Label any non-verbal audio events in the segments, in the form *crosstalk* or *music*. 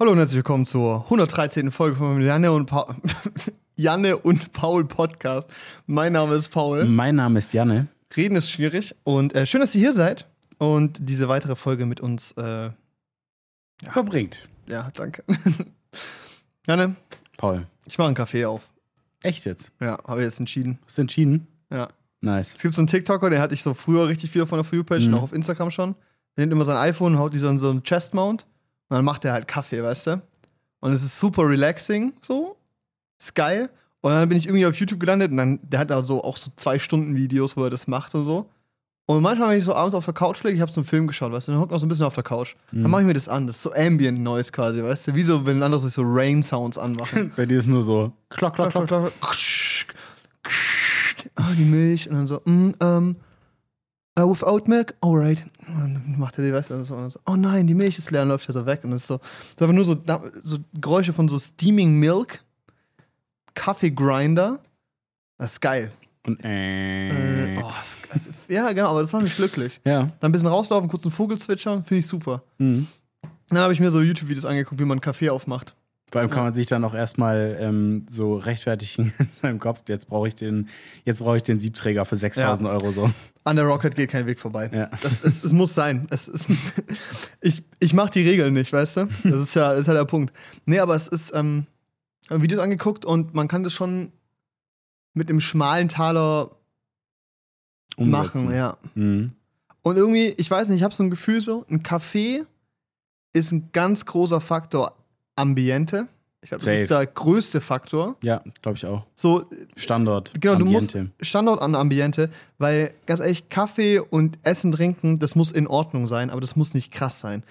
Hallo und herzlich willkommen zur 113. Folge von Janne und, pa *laughs* Janne und Paul Podcast. Mein Name ist Paul. Mein Name ist Janne. Reden ist schwierig und äh, schön, dass ihr hier seid und diese weitere Folge mit uns. Äh, ja. Verbringt. Ja, danke. *laughs* Janne. Paul. Ich mache einen Kaffee auf. Echt jetzt? Ja, habe ich jetzt entschieden. Hast du entschieden? Ja. Nice. Es gibt so einen TikToker, den hatte ich so früher richtig viel von der For You-Page mhm. und auch auf Instagram schon. Der nimmt immer sein iPhone und haut die so in so einen Chest-Mount und dann macht er halt Kaffee, weißt du? Und es ist super relaxing, so. Ist geil. Und dann bin ich irgendwie auf YouTube gelandet und dann, der hat da so auch so zwei Stunden Videos, wo er das macht und so. Und manchmal, wenn ich so abends auf der Couch liege, ich habe so einen Film geschaut, weißt du, dann hockt noch so ein bisschen auf der Couch. Mhm. Dann mache ich mir das an. Das ist so Ambient Noise quasi, weißt du, wie so, wenn andere sich so Rain Sounds anmachen. *laughs* Bei dir ist nur so klock, klock, klock. klock, klock. Ah, die Milch. Und dann so, mm, ähm, uh, without milk? Alright. Und dann macht er die, weißt du, so, oh nein, die Milch ist leer und läuft ja so weg. Und es ist so, ist einfach nur so, so Geräusche von so Steaming Milk, Kaffeegrinder. Das ist geil. Und äh. äh oh, das, ja, genau, aber das macht mich glücklich. Ja. Dann ein bisschen rauslaufen, kurz einen Vogel zwitschern, finde ich super. Mhm. Dann habe ich mir so YouTube-Videos angeguckt, wie man einen Kaffee aufmacht. Vor allem kann man sich dann auch erstmal ähm, so rechtfertigen *laughs* in seinem Kopf. Jetzt brauche ich den, jetzt brauche ich den Siebträger für 6000 ja. Euro so. An der Rocket geht kein Weg vorbei. Ja. Das, es, es muss sein. Es, es, *laughs* ich ich mache die Regeln nicht, weißt du? Das ist ja, ist ja der Punkt. Nee, aber es ist, ähm, Videos angeguckt und man kann das schon mit dem schmalen Taler Umsetzen. machen, ja. Mhm. Und irgendwie, ich weiß nicht, ich habe so ein Gefühl so, ein Kaffee ist ein ganz großer Faktor Ambiente. Ich glaube, das ist der größte Faktor. Ja, glaube ich auch. So Standort. Genau, du musst Standort an Ambiente, weil ganz ehrlich, Kaffee und Essen trinken, das muss in Ordnung sein, aber das muss nicht krass sein.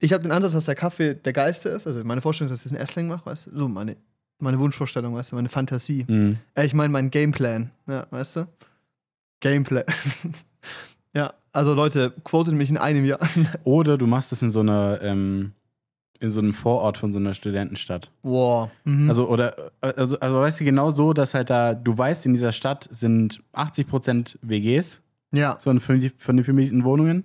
Ich habe den Ansatz, dass der Kaffee der Geiste ist. Also meine Vorstellung ist, dass ich einen Essling mache, weißt du? So meine, meine Wunschvorstellung, weißt du, meine Fantasie. Mhm. Äh, ich meine mein Gameplan, ja, weißt du? Gameplan. *laughs* ja, also Leute, quotet mich in einem Jahr. *laughs* Oder du machst es in so einer ähm, in so einem Vorort von so einer Studentenstadt. Wow. Mhm. Also, oder, also, also weißt du, genau so, dass halt da, du weißt, in dieser Stadt sind 80% WGs. Ja. So von, von den vermieteten Wohnungen.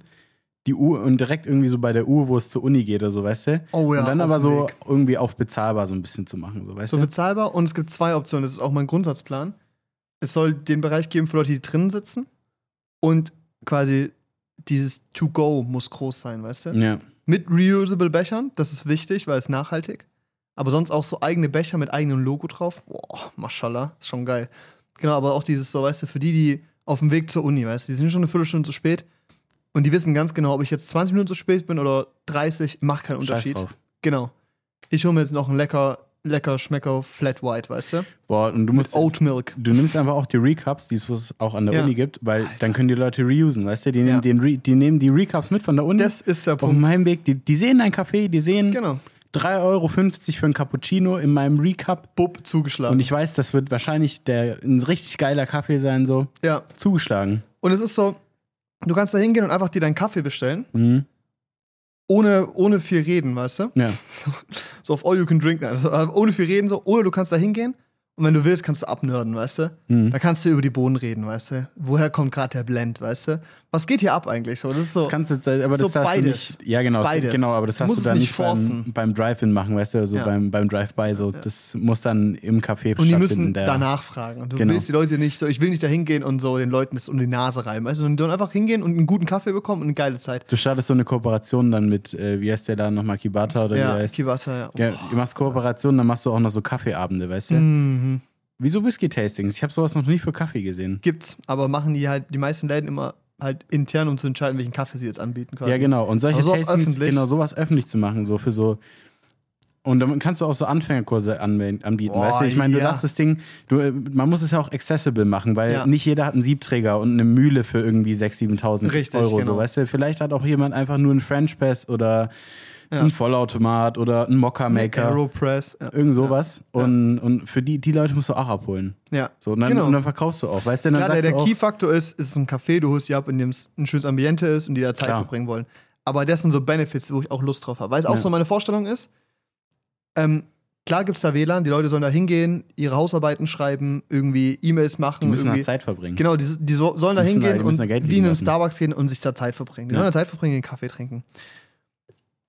Die U und direkt irgendwie so bei der U, wo es zur Uni geht oder so, weißt du? Oh ja. Und dann aber so Weg. irgendwie auf bezahlbar so ein bisschen zu machen, so, weißt so du? So bezahlbar und es gibt zwei Optionen. Das ist auch mein Grundsatzplan. Es soll den Bereich geben für Leute, die drinnen sitzen und quasi dieses To-Go muss groß sein, weißt du? Ja. Mit reusable Bechern, das ist wichtig, weil es nachhaltig. Aber sonst auch so eigene Becher mit eigenem Logo drauf. Boah, mashallah, ist schon geil. Genau, aber auch dieses so, weißt du, für die, die auf dem Weg zur Uni, weißt du, die sind schon eine Viertelstunde zu spät und die wissen ganz genau, ob ich jetzt 20 Minuten zu spät bin oder 30, macht keinen Unterschied. Genau. Ich hole mir jetzt noch ein lecker lecker Schmecker Flat White, weißt du? Boah, und du musst. Mit Oat Milk. Du nimmst einfach auch die Recups, die es auch an der ja. Uni gibt, weil Alter. dann können die Leute reusen, weißt du? Die nehmen, ja. den Re, die nehmen die Recups mit von der Uni. Das ist der Punkt. Auf meinem Weg, die, die sehen ein Kaffee, die sehen. Genau. 3,50 Euro für ein Cappuccino in meinem Recup. Bub, zugeschlagen. Und ich weiß, das wird wahrscheinlich der, ein richtig geiler Kaffee sein, so. Ja. Zugeschlagen. Und es ist so, du kannst da hingehen und einfach dir deinen Kaffee bestellen. Mhm ohne, ohne viel reden, weißt du? Ja. So, so auf All You Can Drink, also ohne viel reden, so, oder du kannst da hingehen und wenn du willst, kannst du abnörden, weißt du? Mhm. Da kannst du über die Bohnen reden, weißt du? Woher kommt gerade der Blend, weißt du? Was geht hier ab eigentlich so? Das ist so. Das kannst du, aber das so hast beides. du nicht. Ja, genau. Beides. Genau, aber das hast du, du dann nicht beim, beim Drive-In machen, weißt du? So ja. beim, beim Drive-By. So. Ja. Das muss dann im Café Und die müssen danach fragen. Und du genau. willst die Leute nicht so, ich will nicht da hingehen und so den Leuten das um die Nase reiben. Also, sondern einfach hingehen und einen guten Kaffee bekommen und eine geile Zeit. Du startest so eine Kooperation dann mit, äh, wie heißt der da nochmal, Kibata oder ja, wie heißt? Kibata, ja. ja. Du machst Kooperation, dann machst du auch noch so Kaffeeabende, weißt du? Mhm. Wieso Whisky-Tastings? Ich habe sowas noch nie für Kaffee gesehen. Gibt's, aber machen die halt die meisten Läden immer halt intern, um zu entscheiden, welchen Kaffee sie jetzt anbieten. Quasi. Ja, genau. Und solche Tastings, öffentlich. genau, sowas öffentlich zu machen, so für so. Und dann kannst du auch so Anfängerkurse anbieten, Boah, weißt du? Ich meine, du ja. darfst das Ding, du, äh, man muss es ja auch accessible machen, weil Ja. nicht jeder hat einen Siebträger und eine Mühle für irgendwie 6.000, 7.000 Richtig, Euro, genau. so, weißt du? Vielleicht hat auch jemand einfach nur einen French Press oder Ja. einen Vollautomat oder einen Mokka Maker. Aeropress. Ja. Irgend sowas. Ja. Und, und für die, die Leute musst du auch abholen. ja. So, und dann, Genau. und dann verkaufst du auch. Weißt du, dann Klar, der, sagst der auch, Key-Faktor ist, ist ein Café, du holst die ab, in dem es ein schönes Ambiente ist und die da Zeit Klar. verbringen wollen. Aber das sind so Benefits, wo ich auch Lust drauf habe. Weil es auch so meine Vorstellung ist, ähm, klar gibt es da WLAN, die Leute sollen da hingehen, ihre Hausarbeiten schreiben, irgendwie E-Mails machen. die müssen da Zeit verbringen. Genau, die, die so, sollen da hingehen und wie in einen. Starbucks gehen und sich da Zeit verbringen. Die Ja. sollen da Zeit verbringen, den Kaffee trinken.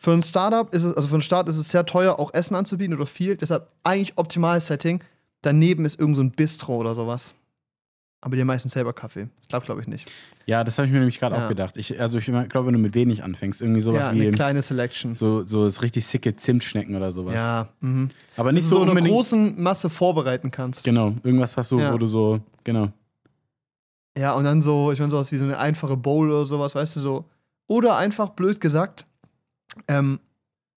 Für ein Startup ist es, also für einen Start ist es sehr teuer, auch Essen anzubieten oder viel. Deshalb eigentlich optimales Setting. Daneben ist irgend so ein Bistro oder sowas. Aber die haben meistens selber Kaffee. Das glaube glaub ich nicht. Ja, das habe ich mir nämlich gerade Ja. auch gedacht. Ich, also ich glaube, wenn du mit wenig anfängst, irgendwie sowas ja, wie eine kleine Selection. so, so das richtig sicke Zimtschnecken oder sowas. Ja, mhm. Aber nicht so so eine großen Masse vorbereiten kannst. Genau, irgendwas, was so, Ja. wo du so, genau. Ja, und dann so, ich meine, sowas wie so eine einfache Bowl oder sowas, weißt du, so. Oder einfach, blöd gesagt, ähm,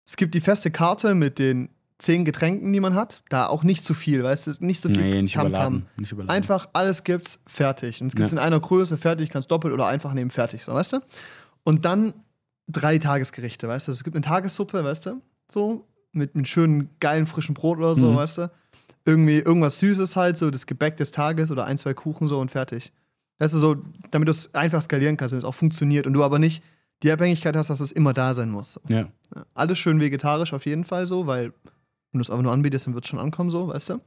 es gibt die feste Karte mit den zehn Getränken, die man hat. Da auch nicht zu viel, weißt du, nicht so viel Nee, nicht Tamtam. überladen. Nicht überladen. Einfach alles gibt's, fertig. Und es gibt's Ja. in einer Größe, fertig, kannst doppelt oder einfach nehmen, fertig, so, weißt du? Und dann drei Tagesgerichte, weißt du? Es gibt eine Tagessuppe, weißt du? So, mit einem schönen, geilen, frischen Brot oder so, Mhm. weißt du? Irgendwie irgendwas Süßes halt, so das Gebäck des Tages oder ein, zwei Kuchen so und fertig. Weißt du, so, damit du es einfach skalieren kannst, damit es auch funktioniert und du aber nicht die Abhängigkeit hast, dass es immer da sein muss. So. Ja. Ja. Alles schön vegetarisch auf jeden Fall so, weil wenn du es einfach nur anbietest, dann wird es schon ankommen, so, weißt du? Und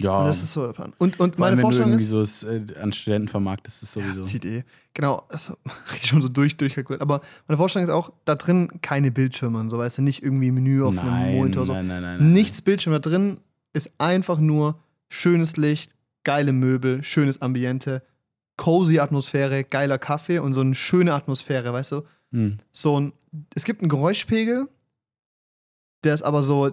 Ja. das ist so der Plan. Und, und allem, meine wenn du Vorstellung irgendwie ist. so es, äh, an Studenten vermarktest, ist Ja, sowieso. das zieht eh. Genau, also, *laughs* richtig schon so durch, durchkalkuliert. Aber meine Vorstellung ist auch, da drin keine Bildschirme und so, weißt du, nicht irgendwie Menü auf einem nein, Monitor. So. nein, nein, nein, nein. Nichts Bildschirm da drin ist einfach nur schönes Licht, geile Möbel, schönes Ambiente, cozy Atmosphäre, geiler Kaffee und so eine schöne Atmosphäre, weißt du? Hm. So ein, es gibt einen Geräuschpegel, der ist aber so,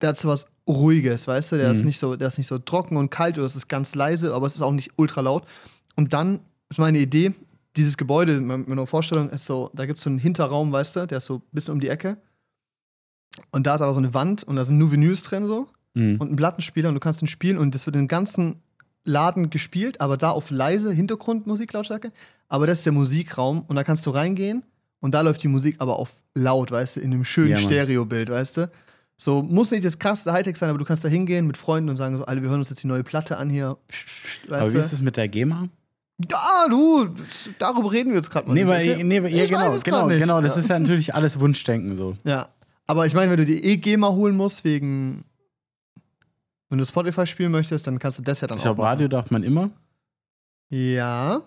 der hat so was Ruhiges, weißt du? Der ist Mhm. nicht so, der ist nicht so trocken und kalt oder es ist ganz leise, aber es ist auch nicht ultra laut. Und dann ist meine Idee, dieses Gebäude, meine Vorstellung ist so, da gibt es so einen Hinterraum, weißt du, der ist so ein bisschen um die Ecke. Und da ist aber so eine Wand und da sind nur Vinyls drin so Hm. und ein Plattenspieler und du kannst den spielen und das wird im ganzen Laden gespielt, aber da auf leise Hintergrundmusiklautstärke. Aber das ist der Musikraum und da kannst du reingehen und da läuft die Musik aber auf laut, weißt du, in einem schönen Ja. Stereobild, weißt du. So muss nicht das krasseste Hightech sein, aber du kannst da hingehen mit Freunden und sagen so, alle, wir hören uns jetzt die neue Platte an hier. Weißt Aber wie ist es mit der GEMA? Ja, du, das- darüber reden wir jetzt gerade mal. Nee, nicht, weil, okay? nee, ja, Ich genau, weiß es genau, genau. Das ja. ist ja natürlich alles Wunschdenken so. Ja, aber ich meine, wenn du die E-GEMA holen musst, wegen. Wenn du Spotify spielen möchtest, dann kannst du das ja dann Ich auch. glaube, Radio darf man immer. Ja.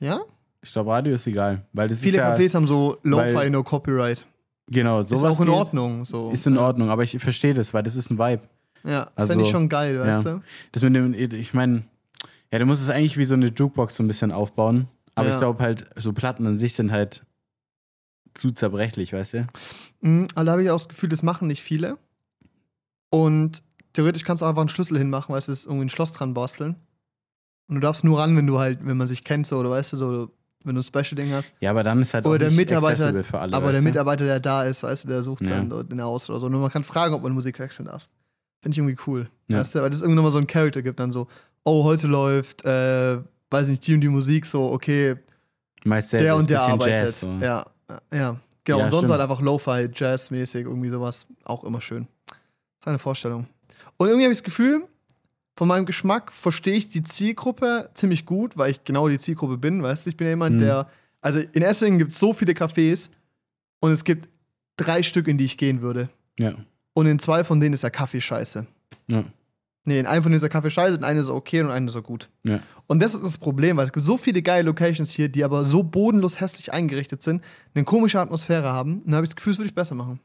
Ja? Ich glaube, Radio ist egal. Weil das Viele ist ja, Cafés haben so Lo-Fi, no Copyright. Genau, Ist sowas auch in geht. Ordnung. So. Ist in Ordnung, aber ich verstehe das, weil das ist ein Vibe. Ja, das Also, fände ich schon geil, weißt ja. du? Das mit dem, ich meine, ja, du musst es eigentlich wie so eine Jukebox so ein bisschen aufbauen. Aber Ja. ich glaube halt, so Platten an sich sind halt zu zerbrechlich, weißt du? Mhm, aber da habe ich auch das Gefühl, das machen nicht viele. Und theoretisch kannst du einfach einen Schlüssel hinmachen, weißt du, irgendwie ein Schloss dran basteln. Und du darfst nur ran, wenn du halt, wenn man sich kennt, so, oder weißt du, so, wenn du ein Special-Ding hast. Ja, aber dann ist halt Oder auch der nicht Mitarbeiter- accessible für alle. Aber der? Mitarbeiter, der da ist, weißt du, der sucht Ja. dann dort in der Haus oder so. Nur man kann fragen, ob man Musik wechseln darf. Finde ich irgendwie cool. Ja. Weißt du, weil das irgendwie nochmal so einen Charakter gibt, dann so, oh, heute läuft, äh, weiß nicht, die und die Musik, so, okay, Meist der und der arbeitet. Jazz, so. Ja, ja. Genau, Ja, und sonst stimmt. halt einfach Lo-Fi, Jazz-mäßig, irgendwie sowas. Auch immer schön. Das ist eine Vorstellung. Und irgendwie habe ich das Gefühl, von meinem Geschmack verstehe ich die Zielgruppe ziemlich gut, weil ich genau die Zielgruppe bin, weißt du? Ich bin ja jemand, Mhm. der. Also in Essingen gibt es so viele Cafés und es gibt drei Stück, in die ich gehen würde. Ja. Und in zwei von denen ist der Kaffee scheiße. Ja. Nee, in einem von denen ist der Kaffee scheiße, in einem ist er okay und in einem ist er gut. Ja. Und das ist das Problem, weil es gibt so viele geile Locations hier, die aber so bodenlos hässlich eingerichtet sind, eine komische Atmosphäre haben. Und dann habe ich das Gefühl, das würde ich besser machen.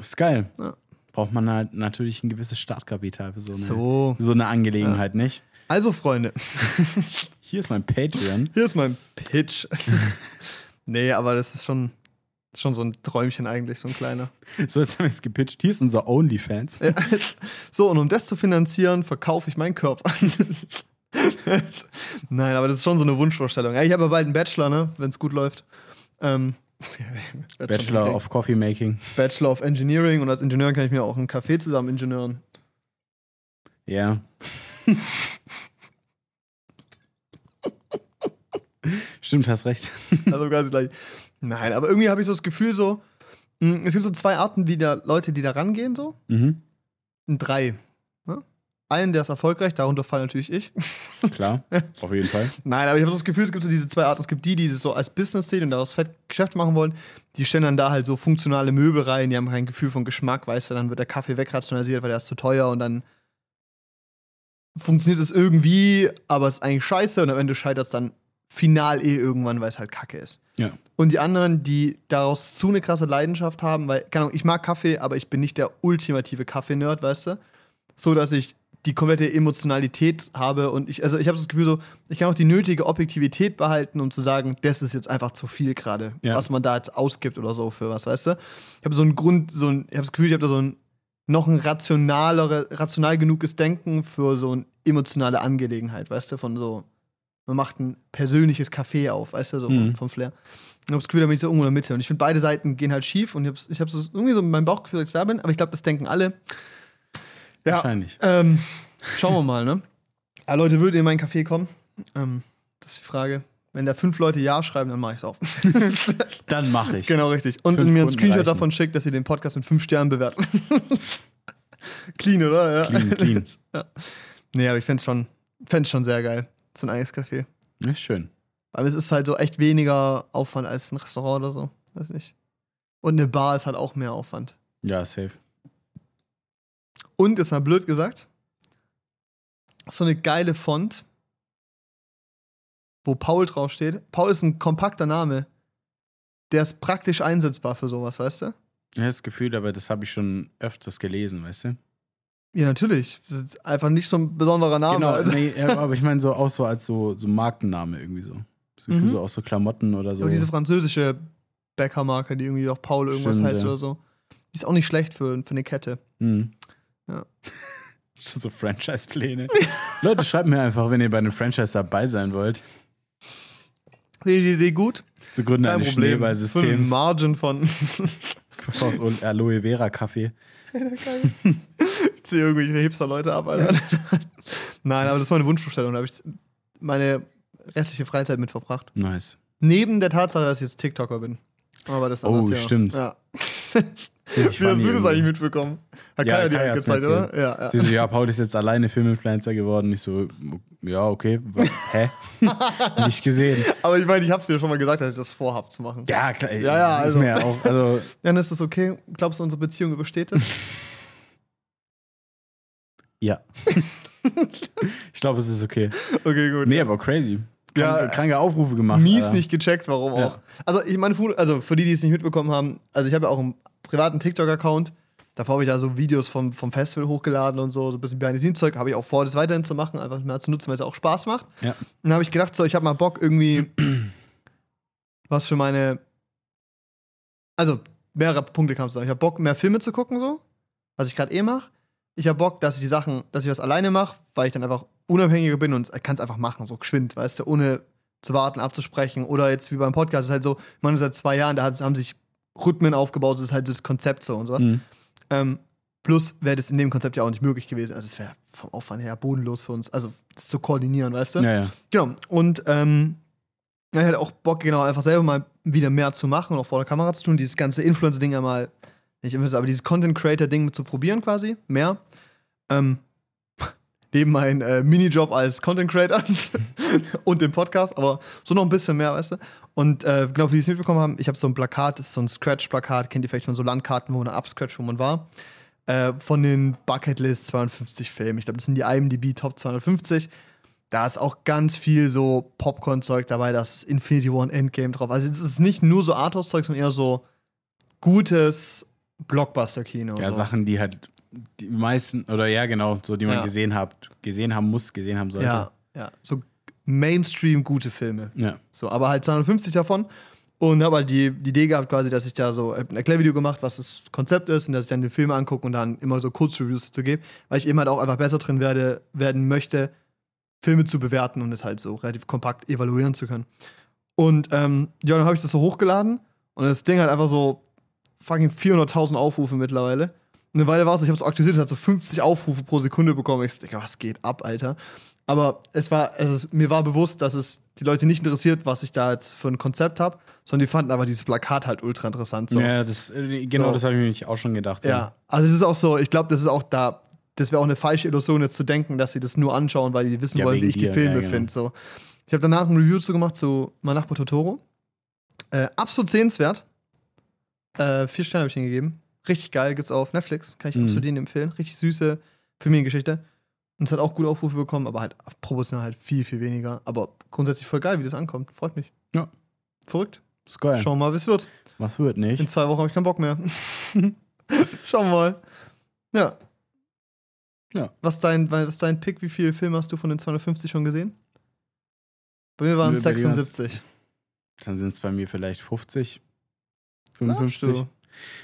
Ist geil. Ja. Braucht man halt natürlich ein gewisses Startkapital für so eine, So. so eine Angelegenheit, nicht? Also, Freunde, *laughs* Hier ist mein Patreon. hier ist mein Pitch. *laughs* nee, aber das ist schon, schon so ein Träumchen eigentlich, so ein kleiner. So, jetzt haben wir es gepitcht. Hier ist unser OnlyFans. Ja. So, und um das zu finanzieren, verkaufe ich meinen Körper. *laughs* Nein, aber das ist schon so eine Wunschvorstellung. Ja, ich habe ja bald einen Bachelor, ne, wenn es gut läuft. Ähm, Bachelor of Coffee Making. Bachelor of Engineering und als Ingenieur kann ich mir auch einen Café zusammen ingenieuren. Ja. *laughs* Stimmt, hast recht. Also ganz gleich. Nein, aber irgendwie habe ich so das Gefühl so, mh, es gibt so zwei Arten, wie da Leute, die da rangehen, so. Mhm. Und drei. Ne? Einen, der ist erfolgreich, darunter fall natürlich ich. *laughs* Klar, auf jeden Fall. Nein, aber ich habe so das Gefühl, es gibt so diese zwei Arten. Es gibt die, die es so als Business sehen und daraus fett Geschäft machen wollen. Die stellen dann da halt so funktionale Möbel rein, die haben kein Gefühl von Geschmack, weißt du, dann wird der Kaffee wegrationalisiert, weil der ist zu teuer und dann funktioniert es irgendwie, aber es ist eigentlich scheiße und am Ende scheitert es dann final eh irgendwann, weil es halt kacke ist. Ja. Und die anderen, die daraus zu eine krasse Leidenschaft haben, weil, keine Ahnung, ich mag Kaffee, aber ich bin nicht der ultimative Kaffee-Nerd, weißt du? So, dass ich die komplette Emotionalität habe und ich, also ich habe das Gefühl so, ich kann auch die nötige Objektivität behalten, um zu sagen, das ist jetzt einfach zu viel gerade, Ja. was man da jetzt ausgibt oder so für was, weißt du? Ich habe so einen Grund, so ein, ich habe das Gefühl, ich habe da so ein noch ein rationalere, rational genuges Denken für so eine emotionale Angelegenheit, weißt du, von so, man macht ein persönliches Café auf, weißt du, so Mhm. vom Flair. Ich habe das Gefühl, da bin ich so irgendwo in der Mitte. Und ich finde, beide Seiten gehen halt schief und ich habe ich hab so irgendwie so mein Bauchgefühl, dass ich da bin, aber ich glaube, das denken alle. Ja, Wahrscheinlich. ähm, schauen wir mal, ne? Ah, Leute, würdet ihr in meinen Café kommen? Ähm, das ist die Frage. Wenn da fünf Leute Ja schreiben, dann mache ich es auf. *laughs* *laughs* Dann mache ich. genau, richtig. Und Fünf mir einen Runden Screenshot reichen. davon schickt, dass ihr den Podcast mit fünf Sternen bewertet. *laughs* Clean, oder? Ja. Clean, clean. Nee, aber ich fände es schon, fänd's schon sehr geil. So ein eigenes Café. Ja, ist schön. Aber es ist halt so echt weniger Aufwand als ein Restaurant oder so. Weiß nicht. Und eine Bar ist halt auch mehr Aufwand. Ja, safe. Und, ist mal blöd gesagt, so eine geile Font, wo Paul draufsteht. Paul ist ein kompakter Name. Der ist praktisch einsetzbar für sowas, weißt du? Ja, das Gefühl, aber das habe ich schon öfters gelesen, weißt du? Ja, natürlich. Das ist einfach nicht so ein besonderer Name. genau, also. nee, aber ich meine so auch so als so, so Markenname irgendwie so. Das Gefühl, Mhm. so auch so Klamotten oder so. Aber diese französische Bäckermarke, die irgendwie auch Paul irgendwas Stimmt, heißt ja. oder so. Die ist auch nicht schlecht für, für eine Kette. Mhm. Ja. *laughs* So, so Franchise-Pläne. Leute, schreibt mir einfach, wenn ihr bei einem Franchise dabei sein wollt. Die Idee gut. Zugrunde Kein eines Problem. Schneeballsystems Margin von. *laughs* aus Aloe Vera Kaffee. *laughs* ich ziehe irgendwelche Hipster-Leute ab, Alter. Nein, aber das war eine Wunschvorstellung. Da habe ich meine restliche Freizeit mit verbracht. Nice. Neben der Tatsache, dass ich jetzt TikToker bin. Aber das ist Oh, anderes Thema. stimmt. Ja. Wie hast du das eigentlich mitbekommen? Hat Ja, keiner dir Kai hat's gezeigt, mir oder? Ja, ja. Sie so, ja, Paul ist jetzt alleine Filminfluencer geworden. Ich so, ja, okay. Hä? *laughs* Nicht gesehen. Aber ich meine, ich hab's dir schon mal gesagt, dass ich das vorhab zu machen. Ja, klar. Ja, ja, also- Ist mir auch, also, *laughs* Jan, ist das okay? Glaubst du, unsere Beziehung übersteht das? *laughs* ja. ich glaube, es ist okay. Okay, gut. Nee, aber crazy. Ja, Kranke, kranke Aufrufe gemacht. Mies Alter. nicht gecheckt, warum Ja. auch. Also, ich meine, also für die, die es nicht mitbekommen haben, also ich habe ja auch einen privaten TikTok-Account. Davor habe ich ja so Videos vom, vom Festival hochgeladen und so, so ein bisschen Behind-the-Scenes-Zeug. Habe ich auch vor, das weiterhin zu machen, einfach mehr zu nutzen, weil es auch Spaß macht. Ja. Und dann habe ich gedacht, so, ich habe mal Bock, irgendwie *clears throat* was für meine. Also, mehrere Punkte kam es dann. Ich habe Bock, mehr Filme zu gucken, so, was ich gerade eh mache. Ich habe Bock, dass ich die Sachen, dass ich was alleine mache, weil ich dann einfach unabhängiger bin und kann es einfach machen, so geschwind, weißt du, ohne zu warten, abzusprechen. Oder jetzt wie beim Podcast, ist halt so, ich meine, seit zwei Jahren, da haben sich Rhythmen aufgebaut, das ist halt das Konzept so und sowas. Mhm. Ähm, plus wäre das in dem Konzept ja auch nicht möglich gewesen. Also es wäre vom Aufwand her bodenlos für uns, also das zu koordinieren, weißt du? Ja, ja. Genau. Und ähm, ich hatte auch Bock, genau, einfach selber mal wieder mehr zu machen und auch vor der Kamera zu tun. Dieses ganze Influencer-Ding ja mal, nicht Influencer, aber dieses Content-Creator-Ding zu probieren quasi, mehr. Ähm, neben meinem äh, Minijob als Content-Creator *laughs* und dem Podcast, aber so noch ein bisschen mehr, weißt du. Und äh, genau, wie die es mitbekommen haben, ich habe so ein Plakat, das ist so ein Scratch-Plakat, kennt ihr vielleicht von so Landkarten, wo man dann abscratcht, wo man war. Äh, von den Bucketlist 250 Filmen. Ich glaube, das sind die IMDb Top 250. Da ist auch ganz viel so Popcorn-Zeug dabei, da ist Infinity War und Endgame drauf. Also es ist nicht nur so Arthouse-Zeug, sondern eher so gutes Blockbuster-Kino. Ja, so. Sachen, die halt die meisten, oder ja, genau, so die man Ja. gesehen hat, gesehen haben muss, gesehen haben sollte. Ja, ja. So Mainstream gute Filme. Ja. So, aber halt 250 davon. Und habe halt die, die Idee gehabt, quasi, dass ich da so ein Erklärvideo gemacht, was das Konzept ist und dass ich dann den Film angucke und dann immer so Kurzreviews dazu gebe, weil ich eben halt auch einfach besser drin werde, werden möchte, Filme zu bewerten und es halt so relativ kompakt evaluieren zu können. Und ähm, ja, dann habe ich das so hochgeladen und das Ding hat einfach so fucking 400.000 Aufrufe mittlerweile. Eine Weile war es, ich habe es aktualisiert, es hat so 50 Aufrufe pro Sekunde bekommen. Ich denke, was geht ab, Alter? Aber es war, also mir war bewusst, dass es die Leute nicht interessiert, was ich da jetzt für ein Konzept habe, sondern die fanden aber dieses Plakat halt ultra interessant. So. Ja, das, äh, genau So. das habe ich mir nämlich auch schon gedacht. So. Ja, also es ist auch so, ich glaube, das ist auch da, das wäre auch eine falsche Illusion, jetzt zu denken, dass sie das nur anschauen, weil die wissen Ja, wollen, wie ich die dir, Filme ja, genau. finde. So. Ich habe danach ein Review zu gemacht zu Mein Nachbar Totoro. Äh, absolut sehenswert. Äh, vier Sterne habe ich hingegeben. Richtig geil, gibt's auf Netflix. Kann ich Mhm. absolut Ihnen empfehlen. Richtig süße Familiengeschichte. Und es hat auch gute Aufrufe bekommen, aber halt proportional halt viel, viel weniger. Aber grundsätzlich voll geil, wie das ankommt. Freut mich. Ja. Verrückt. Ist geil. Schauen wir mal, wie es wird. Was wird In nicht? zwei Wochen habe ich keinen Bock mehr. *laughs* Schauen wir mal. Ja. Ja. Was ist dein, was dein Pick? Wie viele Filme hast du von den 250 schon gesehen? Bei mir waren es Über die ganze- 76. Dann sind es bei mir vielleicht 50, Glaubst 55.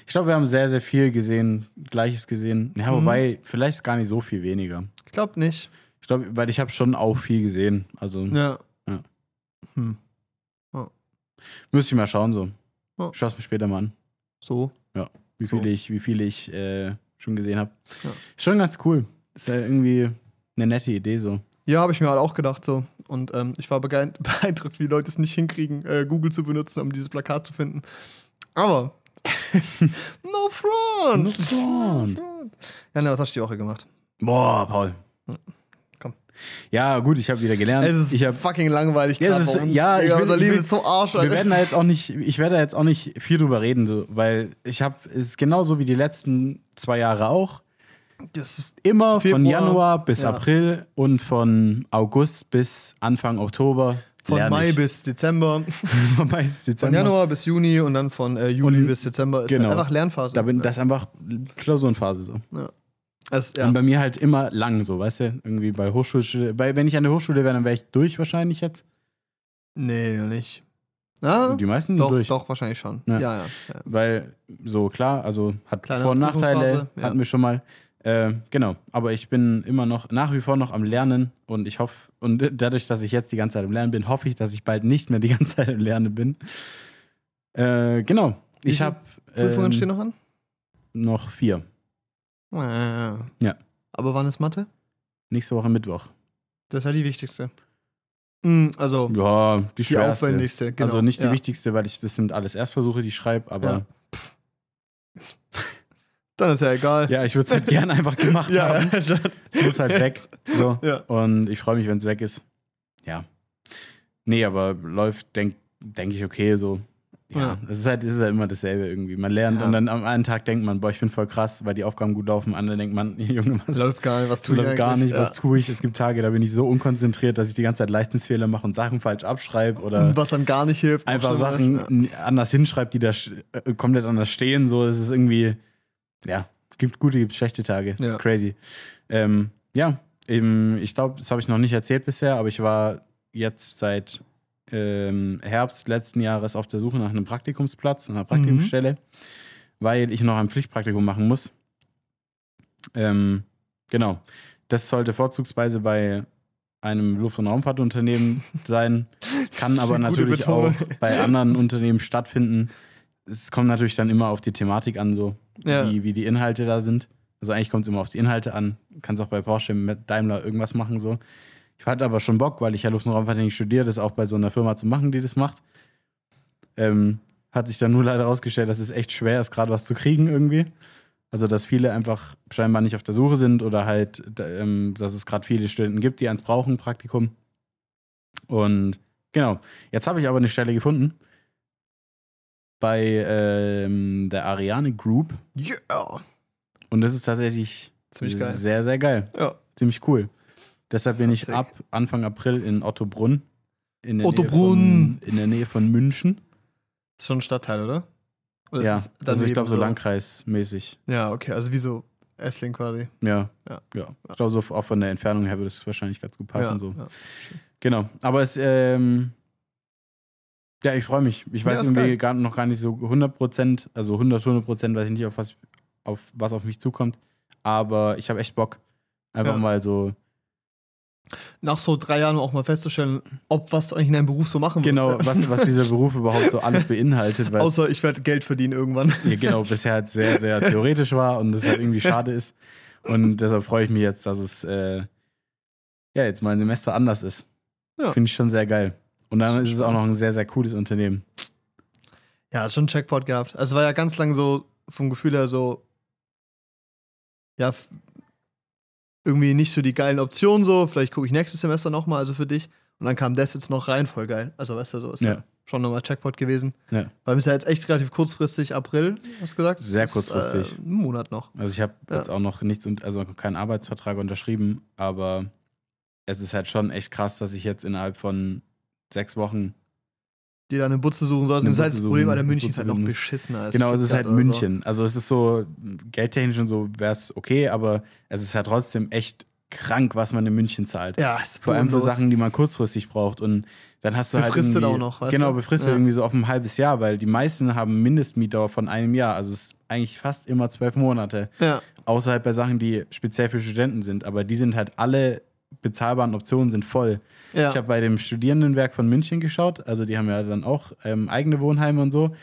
Ich glaube, wir haben sehr, sehr viel gesehen, Gleiches gesehen. Ja, Mhm. wobei, vielleicht gar nicht so viel weniger. Ich glaube nicht. Ich glaube, weil ich habe schon auch viel gesehen. Also Ja. Ja. Hm. müsste ich mal schauen so. Ja. Ich schaue es mir später mal an, So. wie So. viele ich, wie viele ich äh, schon gesehen habe. Ja. Ist schon ganz cool. Ist ja irgendwie eine nette Idee so. Ja, habe ich mir halt auch gedacht so. Und ähm, ich war *laughs* beeindruckt, wie die Leute es nicht hinkriegen, äh, Google zu benutzen, um dieses Plakat zu finden. Aber *laughs* no front. No front. Ja, ne, was hast du die Woche gemacht? Boah, Paul. Komm. Ja, gut, ich habe wieder gelernt. Es ist ich hab, fucking langweilig. Ja, ist- ja, ich Digga, will- unser ich Leben ist so Arsch, wir Alter. werden da jetzt auch nicht, ich werde da jetzt auch nicht viel drüber reden, so, weil ich habe, es ist genauso wie die letzten zwei Jahre auch. Das, Immer von Februar, Januar bis ja. April und von August bis Anfang Oktober. Von lerne Mai ich. bis Dezember. *laughs* von Mai bis Von Dezember. Januar bis Juni und dann von äh, Juli Und- bis Dezember ist genau. halt einfach Lernphase. Da bin, Ja. das ist einfach Klausurenphase so. Das, ja. Und bei mir halt immer lang so, weißt du? Irgendwie bei Hochschule, bei, wenn ich an der Hochschule wäre, dann wäre ich durch wahrscheinlich jetzt. Nee, noch nicht. Ah, Die meisten sind doch, durch. doch, wahrscheinlich schon. Ja. Ja, ja. ja. Weil, so klar, also hat Kleine Vor- und Nachteile, ja. hatten wir schon mal. Äh, genau, aber ich bin immer noch, nach wie vor noch am Lernen und ich hoffe, und dadurch, dass ich jetzt die ganze Zeit im Lernen bin, hoffe ich, dass ich bald nicht mehr die *laughs* ganze Zeit im Lernen bin. Äh, genau, Wie ich habe Prüfungen ähm, stehen noch an? noch vier. Ja. Ja. Aber wann ist Mathe? Nächste Woche Mittwoch. Das war die wichtigste. Mm, also, Ja, die die aufwendigste. Genau. Also nicht die ja. wichtigste, weil ich das sind alles Erstversuche, die ich schreibe, aber Ja. *laughs* *laughs* Dann ist ja egal. ja, ich würde es halt *laughs* gern einfach gemacht ja, haben. ja. Es muss halt weg. So. *laughs* Ja. Und ich freue mich, wenn es weg ist. Ja. Nee, aber läuft, denke denk ich, okay, so. Ja, es ist halt, es ist halt immer dasselbe irgendwie. Man lernt und dann am einen Tag denkt man, boah, ich bin voll krass, weil die Aufgaben gut laufen. Am anderen denkt man, *laughs* Junge, was Läuft gar nicht, was tue ich läuft gar nicht, was tue ich? Es gibt Tage, da bin ich so unkonzentriert, dass ich die ganze Zeit Leistungsfehler mache und Sachen falsch abschreibe oder was dann gar nicht hilft. einfach Sachen ist, anders hinschreibt, die da äh, komplett anders stehen. So, es ist irgendwie, ja, gibt gute, gibt schlechte Tage. Das Ja. ist crazy. Ähm, ja, eben, ich glaube, das habe ich noch nicht erzählt bisher, aber ich war jetzt seit ähm, Herbst letzten Jahres auf der Suche nach einem Praktikumsplatz, einer Praktikumsstelle, weil ich noch ein Pflichtpraktikum machen muss. Ähm, genau. Das sollte vorzugsweise bei einem Luft- und Raumfahrtunternehmen *laughs* sein, kann aber natürlich auch bei anderen Unternehmen stattfinden. Es kommt natürlich dann immer auf die Thematik an, so Ja. wie, wie die Inhalte da sind. Also eigentlich kommt es immer auf die Inhalte an. Du kannst auch bei Porsche mit Daimler irgendwas machen, so. Ich hatte aber schon Bock, weil ich ja Luft- und Raumfahrttechnik studiere, das auch bei so einer Firma zu machen, die das macht. Ähm, hat sich dann nur leider herausgestellt, dass es echt schwer ist, gerade was zu kriegen irgendwie. Also, dass viele einfach scheinbar nicht auf der Suche sind oder halt, ähm, dass es gerade viele Studenten gibt, die eins brauchen, Praktikum. Und genau, jetzt habe ich aber eine Stelle gefunden bei ähm, der Ariane Group. Yeah. Und das ist tatsächlich Ziemlich geil. sehr, sehr geil. Ja. Ziemlich cool. Deshalb bin ich sick. ab Anfang April in Ottobrunn. In der Ottobrunn. Nähe von, in der Nähe von München. Ist schon ein Stadtteil, oder? Oder ja, also ich glaube so landkreismäßig. Ja, okay, also wie so Essling quasi. Ja, Ja. ja. Ich glaube, so auch von der Entfernung her würde es wahrscheinlich ganz gut passen. ja, So. Ja. Genau. Aber es, ähm, ja, ich freue mich. Ich Ja, weiß ist irgendwie gar, noch gar nicht so 100 Prozent, also 100, 100 Prozent weiß ich nicht, auf was, auf was auf mich zukommt. Aber ich habe echt Bock. Einfach Ja. mal so, Nach so drei Jahren auch mal festzustellen, ob was du eigentlich in deinem Beruf so machen genau, willst. was, was dieser Beruf überhaupt so alles *laughs* beinhaltet. Außer ich werde Geld verdienen irgendwann. ja, genau, bisher halt sehr, sehr *laughs* theoretisch war und das halt irgendwie schade ist. Und deshalb freue ich mich jetzt, dass es äh, ja jetzt mal ein Semester anders ist. Ja. Finde ich schon sehr geil. Und dann ist es auch noch ein sehr, sehr cooles Unternehmen. Ja, hat schon einen Checkpot gehabt. Also war ja ganz lang so vom Gefühl her so, ja, irgendwie nicht so die geilen Optionen so. Vielleicht gucke ich nächstes Semester nochmal, also für dich. Und dann kam das jetzt noch rein, voll geil. Also weißt du, so ist ja, Ja. schon nochmal Checkpot gewesen. Ja. Weil wir sind ja jetzt echt relativ kurzfristig, April, hast du gesagt? Sehr ist, kurzfristig. Äh, ein Monat noch. Also ich habe Ja. jetzt auch noch nichts, und- also keinen Arbeitsvertrag unterschrieben, aber es ist halt schon echt krass, dass ich jetzt innerhalb von sechs Wochen, Die da eine Butze suchen sollst. Eine Das ist halt das Problem, suchen, Alter, München ist halt noch beschissener als genau, es ist halt oder so. München. Also es ist so, geldtechnisch und so wäre es okay, aber es ist halt trotzdem echt krank, was man in München zahlt. Ja, ist Vor allem für. Sachen, die man kurzfristig braucht. Und dann hast du Befristet halt. irgendwie- auch noch, weißt Genau, befristet Ja. irgendwie so auf ein halbes Jahr, weil die meisten haben Mindestmietdauer von einem Jahr. Also es ist eigentlich fast immer zwölf Monate. Ja, Außer halt bei Sachen, die speziell für Studenten sind. Aber die sind halt alle bezahlbaren Optionen sind voll. ja. Ich habe bei dem Studierendenwerk von München geschaut. Also die haben ja dann auch ähm, eigene Wohnheime und so.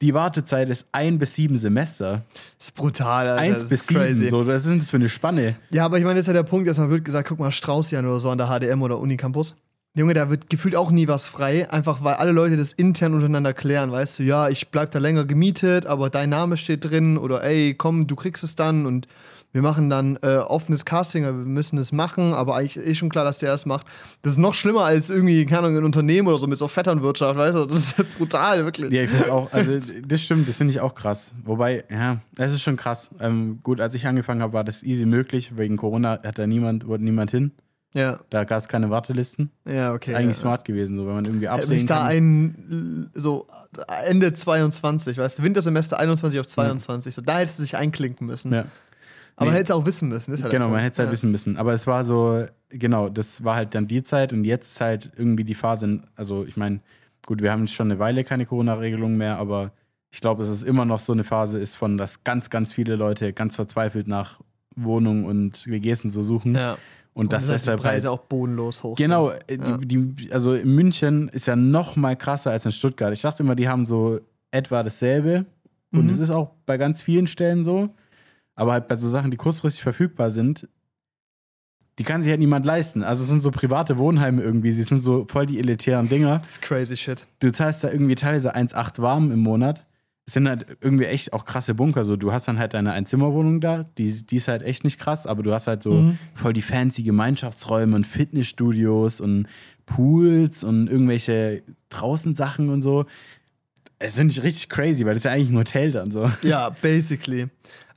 Die Wartezeit ist ein bis sieben Semester. Das ist brutal, Alter. Eins das bis sieben. crazy. So, was ist denn das für eine Spanne? Ja, aber ich meine, das ist ja der Punkt, dass man wird gesagt, guck mal, Straußjan oder so an der HDM oder Unicampus. Junge, da wird gefühlt auch nie was frei, einfach weil alle Leute das intern untereinander klären, weißt du, ja, ich bleib da länger gemietet, aber dein Name steht drin oder ey, komm, du kriegst es dann und wir machen dann äh, offenes Casting, wir müssen es machen, aber eigentlich ist schon klar, dass der es macht. Das ist noch schlimmer als irgendwie, keine Ahnung, ein Unternehmen oder so mit so Vetternwirtschaft, weißt du, das ist *laughs* brutal, wirklich. Ja, ich finde es auch, also *laughs* das stimmt, das finde ich auch krass. Wobei, ja, es ist schon krass. Ähm, gut, als ich angefangen habe, war das easy möglich. Wegen Corona hat da niemand, wollte niemand hin. Ja, Da gab es keine Wartelisten. ja, okay. ist eigentlich ja. smart gewesen, so wenn man irgendwie Hätte absehen mich da kann. ein, so Ende 22, weißt du, Wintersemester 21 auf 22, so da hättest du sich einklinken müssen. ja. Aber Nee. hättest auch wissen müssen. Halt Genau, man hätte es halt ja. wissen müssen. Aber es war so, genau, das war halt dann die Zeit und jetzt ist halt irgendwie die Phase, also ich meine, gut, wir haben jetzt schon eine Weile keine Corona-Regelung mehr, aber ich glaube, es ist immer noch so eine Phase ist von, dass ganz, ganz viele Leute ganz verzweifelt nach Wohnungen und WGs und so suchen. Ja. Und, dass dass deshalb die Preise halt, auch bodenlos hoch Genau, sind. Ja. die, die, also in München ist ja noch mal krasser als in Stuttgart. Ich dachte immer, die haben so etwa dasselbe. Und Mhm. es ist auch bei ganz vielen Stellen so. Aber halt bei so Sachen, die kurzfristig verfügbar sind, die kann sich halt niemand leisten. Also es sind so private Wohnheime irgendwie, sie sind so voll die elitären Dinger. Das ist crazy shit. Du zahlst da irgendwie teilweise 1,8 warm im Monat. Es sind halt irgendwie echt auch krasse Bunker. So, du hast dann halt deine Einzimmerwohnung da, die, die ist halt echt nicht krass, aber du hast halt so Mhm. voll die fancy Gemeinschaftsräume und Fitnessstudios und Pools und irgendwelche draußen Sachen und so. Es finde ich richtig crazy, weil das ist ja eigentlich ein Hotel dann so. Ja, basically.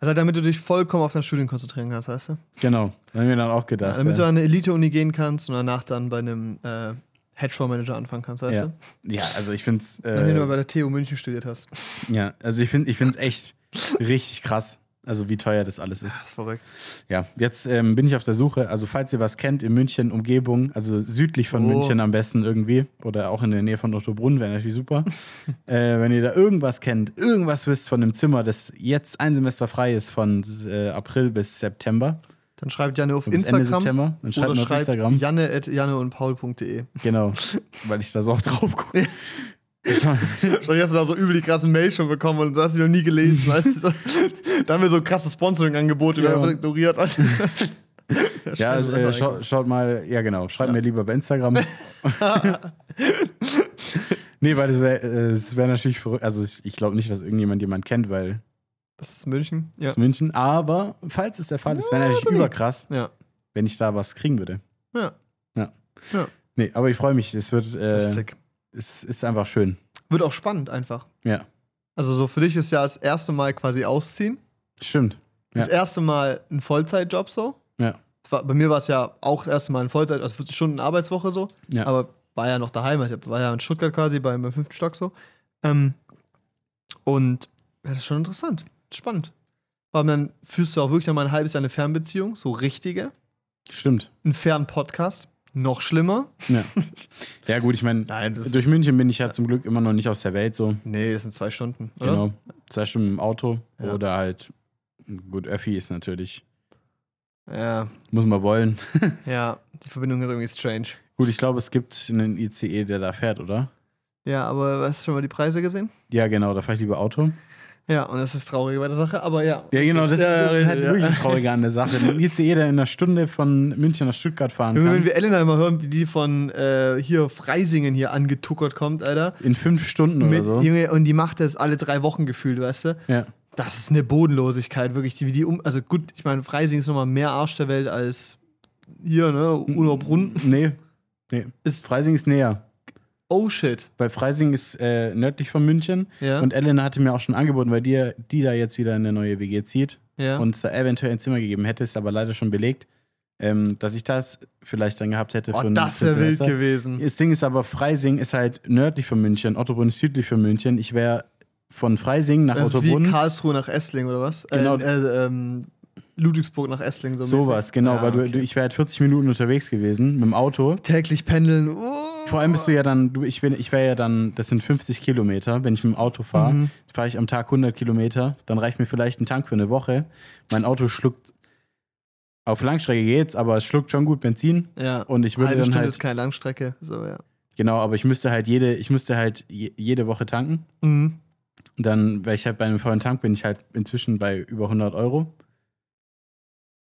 Also damit du dich vollkommen auf dein Studium konzentrieren kannst, weißt du? Genau, haben wir dann auch gedacht. damit du ja. an eine Elite-Uni gehen kannst und danach dann bei einem äh, Hedgefonds-Manager anfangen kannst, weißt ja. du? ja, also ich finde es. Nachdem du Äh, bei der TU München studiert hast. ja, also ich finde es echt *laughs* richtig krass. Also wie teuer das alles ist. Das ist verrückt. Ja, jetzt ähm, bin ich auf der Suche. Also, falls ihr was kennt in München, Umgebung, also südlich von Oh. München am besten irgendwie oder auch in der Nähe von Ottobrunn, wäre natürlich super. *laughs* äh, wenn ihr da irgendwas kennt, irgendwas wisst von einem Zimmer, das jetzt ein Semester frei ist von äh, April bis September, Dann schreibt Janne auf Instagram September, dann schreibt oder schreibt Instagram. janne at janneundpaul.de. Genau, *laughs* weil ich da so oft drauf gucke. Vielleicht hast du da so übel die krassen Mails schon bekommen und du hast sie noch nie gelesen, weißt du? Da haben wir so krasse Sponsoring-Angebote Ja. ja. ignoriert. Du? *laughs* Ja, scheiße, äh, schau, schaut mal, ja genau, schreibt mir lieber bei Instagram. *laughs* nee, weil das wäre äh, das wär natürlich verrückt. Also ich, ich glaube nicht, dass irgendjemand jemand kennt, weil Das ist München. Ja. das ist München. Aber falls es der Fall ist, wäre natürlich überkrass, Ja. wenn ich da was kriegen würde. Ja. Ja. Ja. Nee, aber ich freue mich. Es wird, Das ist ist einfach schön. Wird auch spannend einfach. Ja, Also so für dich ist ja das erste Mal quasi ausziehen. stimmt. Das Ja. erste Mal ein Vollzeitjob so. Ja, Das war, bei mir war es ja auch das erste Mal ein Vollzeit, also 40 Stunden Arbeitswoche so. ja. Aber war ja noch daheim. Also ich war ja in Stuttgart quasi beim, beim fünften Stock so. Ähm, und ja, das ist schon interessant. Spannend. Weil dann führst du auch wirklich noch mal ein halbes Jahr eine Fernbeziehung, so richtige. stimmt. Einen fairen Podcast, noch schlimmer. Ja, ja gut, ich meine, durch München bin ich ja zum Glück immer noch nicht aus der Welt so. Nee, das sind zwei Stunden, oder? Genau. Zwei Stunden im Auto Ja. oder halt, gut, Öffi ist natürlich, Ja, muss man wollen. *laughs* ja, die Verbindung ist irgendwie strange. Gut, ich glaube, es gibt einen ICE, der da fährt, oder? Ja, aber hast du schon mal die Preise gesehen? Ja, genau, da fahre ich lieber Auto. Ja, und das ist traurig bei der Sache, aber ja. Ja, genau, das, Ja, das ist halt ja. wirklich das Traurige an der Sache. Ein ICE, der in einer Stunde von München nach Stuttgart fahren Junge, Wenn kann, wir Elena immer hören, wie die von äh, hier Freisingen hier angetuckert kommt, Alter. in fünf Stunden oder Mit, so. Junge, und die macht das alle drei Wochen gefühlt, weißt du? Ja. Das ist eine Bodenlosigkeit, wirklich. Die, wie die um, also gut, ich meine, Freising ist nochmal mehr Arsch der Welt als hier, ne? Urlaubbrunn. Nee, nee. Ist- Freising ist näher. Oh shit. Weil Freising ist äh, nördlich von München. Ja. Und Elena hatte mir auch schon angeboten, weil die, die da jetzt wieder in eine neue WG zieht Ja. und es da eventuell ein Zimmer gegeben hätte, ist aber leider schon belegt, ähm, dass ich das vielleicht dann gehabt hätte oh, für ein, das wäre wild gewesen. Das Ding ist aber, Freising ist halt nördlich von München, Ottobrunn ist südlich von München. Ich wäre von Freising nach Das ist wie Ottobrunn. Karlsruhe nach Essling oder was? Genau. Äh, äh, ähm, Ludwigsburg nach Essling. So Sowas, genau, Ja, weil du, okay. du, ich wäre halt 40 Minuten unterwegs gewesen mit dem Auto. täglich pendeln. Oh. Vor allem bist du ja dann, du, ich, bin, ich wäre ja dann, das sind 50 Kilometer, wenn ich mit dem Auto fahre, Mhm. fahre ich am Tag 100 Kilometer, dann reicht mir vielleicht ein Tank für eine Woche. Mein Auto schluckt, auf Langstrecke geht's, aber es schluckt schon gut Benzin. Ja. Und ich würde Halbe dann Stunde halt, ist keine Langstrecke. So, ja. genau, aber ich müsste halt jede, ich müsste halt je, jede Woche tanken. Mhm. Und dann wäre ich halt bei einem vollen Tank, bin ich halt inzwischen bei über 100 Euro.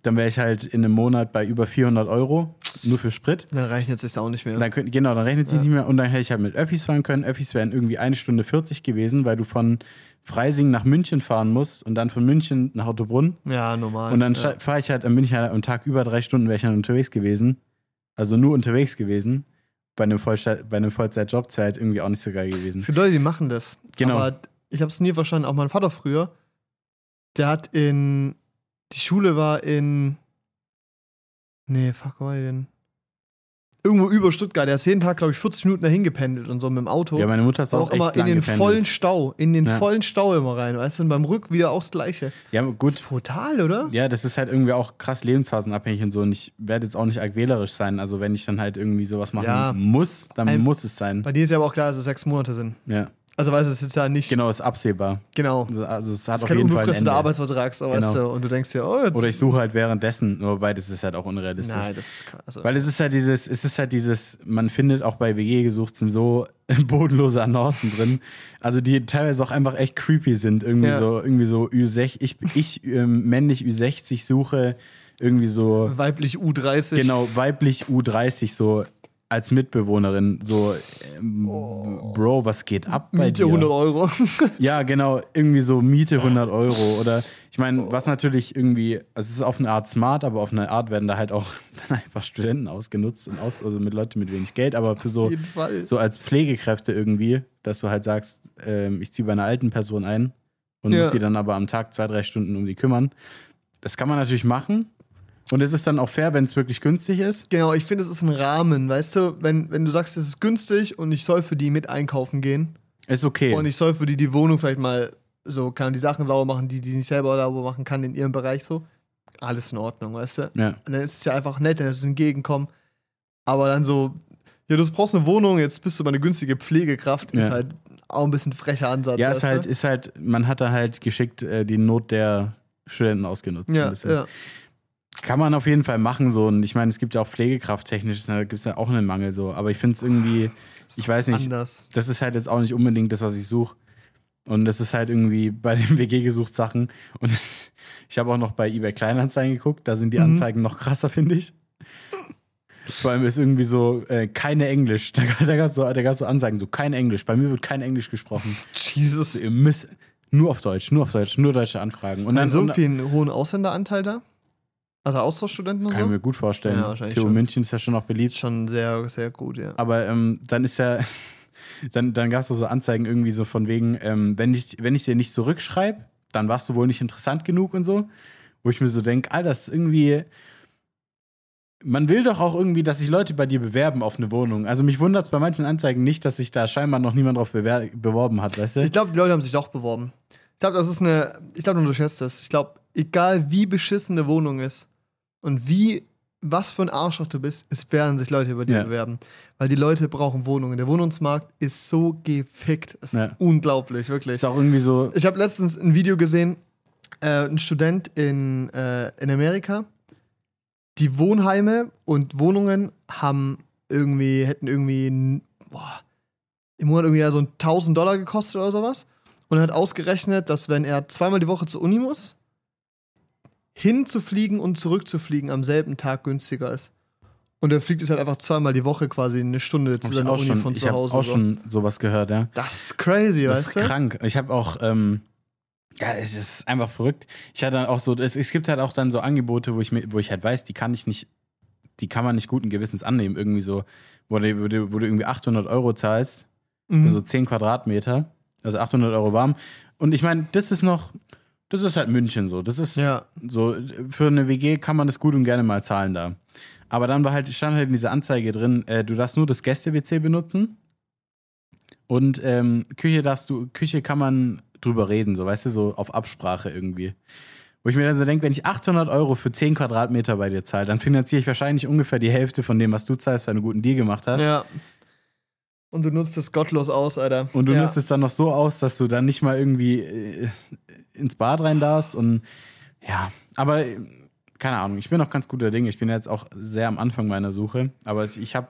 Dann wäre ich halt in einem Monat bei über 400 Euro, nur für Sprit. Dann rechnet sich auch nicht mehr. Dann könnt, genau, dann rechnet sich Ja. nicht mehr und dann hätte ich halt mit Öffis fahren können. Öffis wären irgendwie eine Stunde 40 gewesen, weil du von Freising nach München fahren musst und dann von München nach Ottobrunn. ja, normal. Und dann ja. fahre ich halt, dann bin ich halt am Tag über drei Stunden wäre ich dann unterwegs gewesen. Also nur unterwegs gewesen. Bei einem, Vollzeit, bei einem Vollzeitjob wäre halt irgendwie auch nicht so geil gewesen. Es gibt Leute, die machen das. Genau. Aber ich habe es nie verstanden. Auch mein Vater früher, der hat in. Die Schule war in. Nee, fuck, wo war die denn? Irgendwo über Stuttgart. Der ist jeden Tag, glaube ich, 40 Minuten dahin gependelt und so mit dem Auto. Ja, meine Mutter ist auch, auch, echt immer in den gependelt. vollen Stau. In den Ja. vollen Stau immer rein. Weißt du, und beim Rück wieder auch das Gleiche. Ja, Das gut. ist brutal, oder? Ja, das ist halt irgendwie auch krass lebensphasenabhängig und so. Und ich werde jetzt auch nicht arg wählerisch sein. Also wenn ich dann halt irgendwie sowas machen Ja. muss, dann Ein- muss es sein. Bei dir ist ja aber auch klar, dass es sechs Monate sind. Ja, Also, weißt du, es ist jetzt ja nicht. genau, ist absehbar. Genau. Also, also es hat Das ist auf kein jeden Fall ein Ende. Arbeitsvertrag, so, weißt Genau. du. Und du denkst dir, oh, jetzt. Oder ich suche halt währenddessen, wobei das ist halt auch unrealistisch. Nein, das ist krass. Also, Weil es ist halt dieses, es ist halt dieses, man findet auch bei WG gesucht sind so *laughs* bodenlose Annoncen drin, also die teilweise auch einfach echt creepy sind, irgendwie Ja. so, irgendwie so Ü6, ich, ich ähm, männlich Ü60 suche, irgendwie so, weiblich U30. genau, weiblich U30 so als Mitbewohnerin, so, ähm, Bro, was geht ab bei Miete dir? 100 Euro. *laughs* Ja, genau, irgendwie so Miete 100 Euro oder ich meine, was natürlich irgendwie, also es ist auf eine Art smart, aber auf eine Art werden da halt auch *laughs* dann einfach Studenten ausgenutzt und aus, also mit Leuten mit wenig Geld, aber für so, so als Pflegekräfte irgendwie, dass du halt sagst, ähm, ich ziehe bei einer alten Person ein und Ja. muss sie dann aber am Tag zwei, drei Stunden um die kümmern. Das kann man natürlich machen und es ist dann auch fair, wenn es wirklich günstig ist. Genau, ich finde, es ist ein Rahmen, weißt du, wenn, wenn du sagst, es ist günstig und ich soll für die mit einkaufen gehen Ist okay. und ich soll für die die Wohnung vielleicht mal so, kann die Sachen sauber machen, die die nicht selber sauber machen kann in ihrem Bereich so, alles in Ordnung, weißt du. ja. Und dann ist es ja einfach nett, dann ist es ein Entgegenkommen. Aber dann so, ja, du brauchst eine Wohnung, jetzt bist du mal eine günstige Pflegekraft, Ja. ist halt auch ein bisschen frecher Ansatz. Ja, ist halt, du? ist halt, man hat da halt geschickt äh, die Not der Studenten ausgenutzt. Ja, ja. Kann man auf jeden Fall machen so. Und ich meine, es gibt ja auch Pflegekrafttechnisch, da gibt es ja auch einen Mangel so. Aber ich finde es irgendwie, ich weiß nicht, Anders. das ist halt jetzt auch nicht unbedingt das, was ich suche. Und das ist halt irgendwie bei den *laughs* WG gesucht Sachen. Und *laughs* ich habe auch noch bei eBay Kleinanzeigen geguckt, da sind die Mhm. Anzeigen noch krasser, finde ich. Vor allem ist irgendwie so, äh, keine Englisch. Da, *laughs* da gab es so, da so Anzeigen, so kein Englisch. Bei mir wird kein Englisch gesprochen. Jesus. Also, ihr müsst nur auf Deutsch, nur auf Deutsch, nur deutsche Anfragen. Und dann so viel hohen Ausländeranteil da? Also Austauschstudenten kann ich so? mir gut vorstellen. Ja, TU schon. München ist ja schon auch beliebt. Schon sehr, sehr gut, ja. Aber ähm, dann ist ja, *laughs* dann, dann gab es so Anzeigen irgendwie so von wegen, ähm, wenn, ich, wenn ich dir nicht zurückschreibe, dann warst du wohl nicht interessant genug und so. Wo ich mir so denke, Alter, das ist irgendwie. Man will doch auch irgendwie, dass sich Leute bei dir bewerben auf eine Wohnung. Also mich wundert es bei manchen Anzeigen nicht, dass sich da scheinbar noch niemand drauf beworben hat, weißt du? Ich glaube, die Leute haben sich doch beworben. Ich glaube, das ist eine. Ich glaube, du unterschätzt das. Ich glaube, egal wie beschissen eine Wohnung ist und wie, was für ein Arschloch du bist, es werden sich Leute über dir Ja. bewerben. Weil die Leute brauchen Wohnungen. Der Wohnungsmarkt ist so gefickt. Es Ja. ist unglaublich, wirklich. Ist auch irgendwie so. Ich habe letztens ein Video gesehen, äh, ein Student in, äh, in Amerika. Die Wohnheime und Wohnungen haben irgendwie, hätten irgendwie boah, im Monat irgendwie ja so 1000 Dollar gekostet oder sowas. Und er hat ausgerechnet, dass wenn er zweimal die Woche zur Uni muss, hinzufliegen und zurückzufliegen am selben Tag günstiger ist. Und er fliegt es halt einfach zweimal die Woche quasi eine Stunde zu ich seiner Uni schon, von ich zu habe Hause. auch so. schon sowas gehört, ja. Das ist crazy, Das weißt ist du? krank. Ich habe auch, ähm, ja, es ist einfach verrückt. Ich hatte dann auch so, es, es gibt halt auch dann so Angebote, wo ich mir, wo ich halt weiß, die kann ich nicht, die kann man nicht guten Gewissens annehmen. Irgendwie so, wo du, wo du, wo du irgendwie 800 Euro zahlst Mhm. für so 10 Quadratmeter, also 800 Euro warm. Und ich meine, das ist noch, das ist halt München so. Das ist Ja. so, für eine WG kann man das gut und gerne mal zahlen da. Aber dann war halt, stand halt in dieser Anzeige drin, äh, du darfst nur das Gäste-WC benutzen. Und ähm, Küche darfst du, Küche kann man drüber reden, so weißt du, so auf Absprache irgendwie. Wo ich mir dann so denke, wenn ich 800 Euro für 10 Quadratmeter bei dir zahle, dann finanziere ich wahrscheinlich ungefähr die Hälfte von dem, was du zahlst, weil du einen guten Deal gemacht hast. Ja. Und du nutzt es gottlos aus, Alter. Und du ja. nutzt es dann noch so aus, dass du dann nicht mal irgendwie äh, ins Bad rein darfst. Und ja, aber keine Ahnung, ich bin noch ganz guter Dinge. Ich bin jetzt auch sehr am Anfang meiner Suche. Aber ich habe,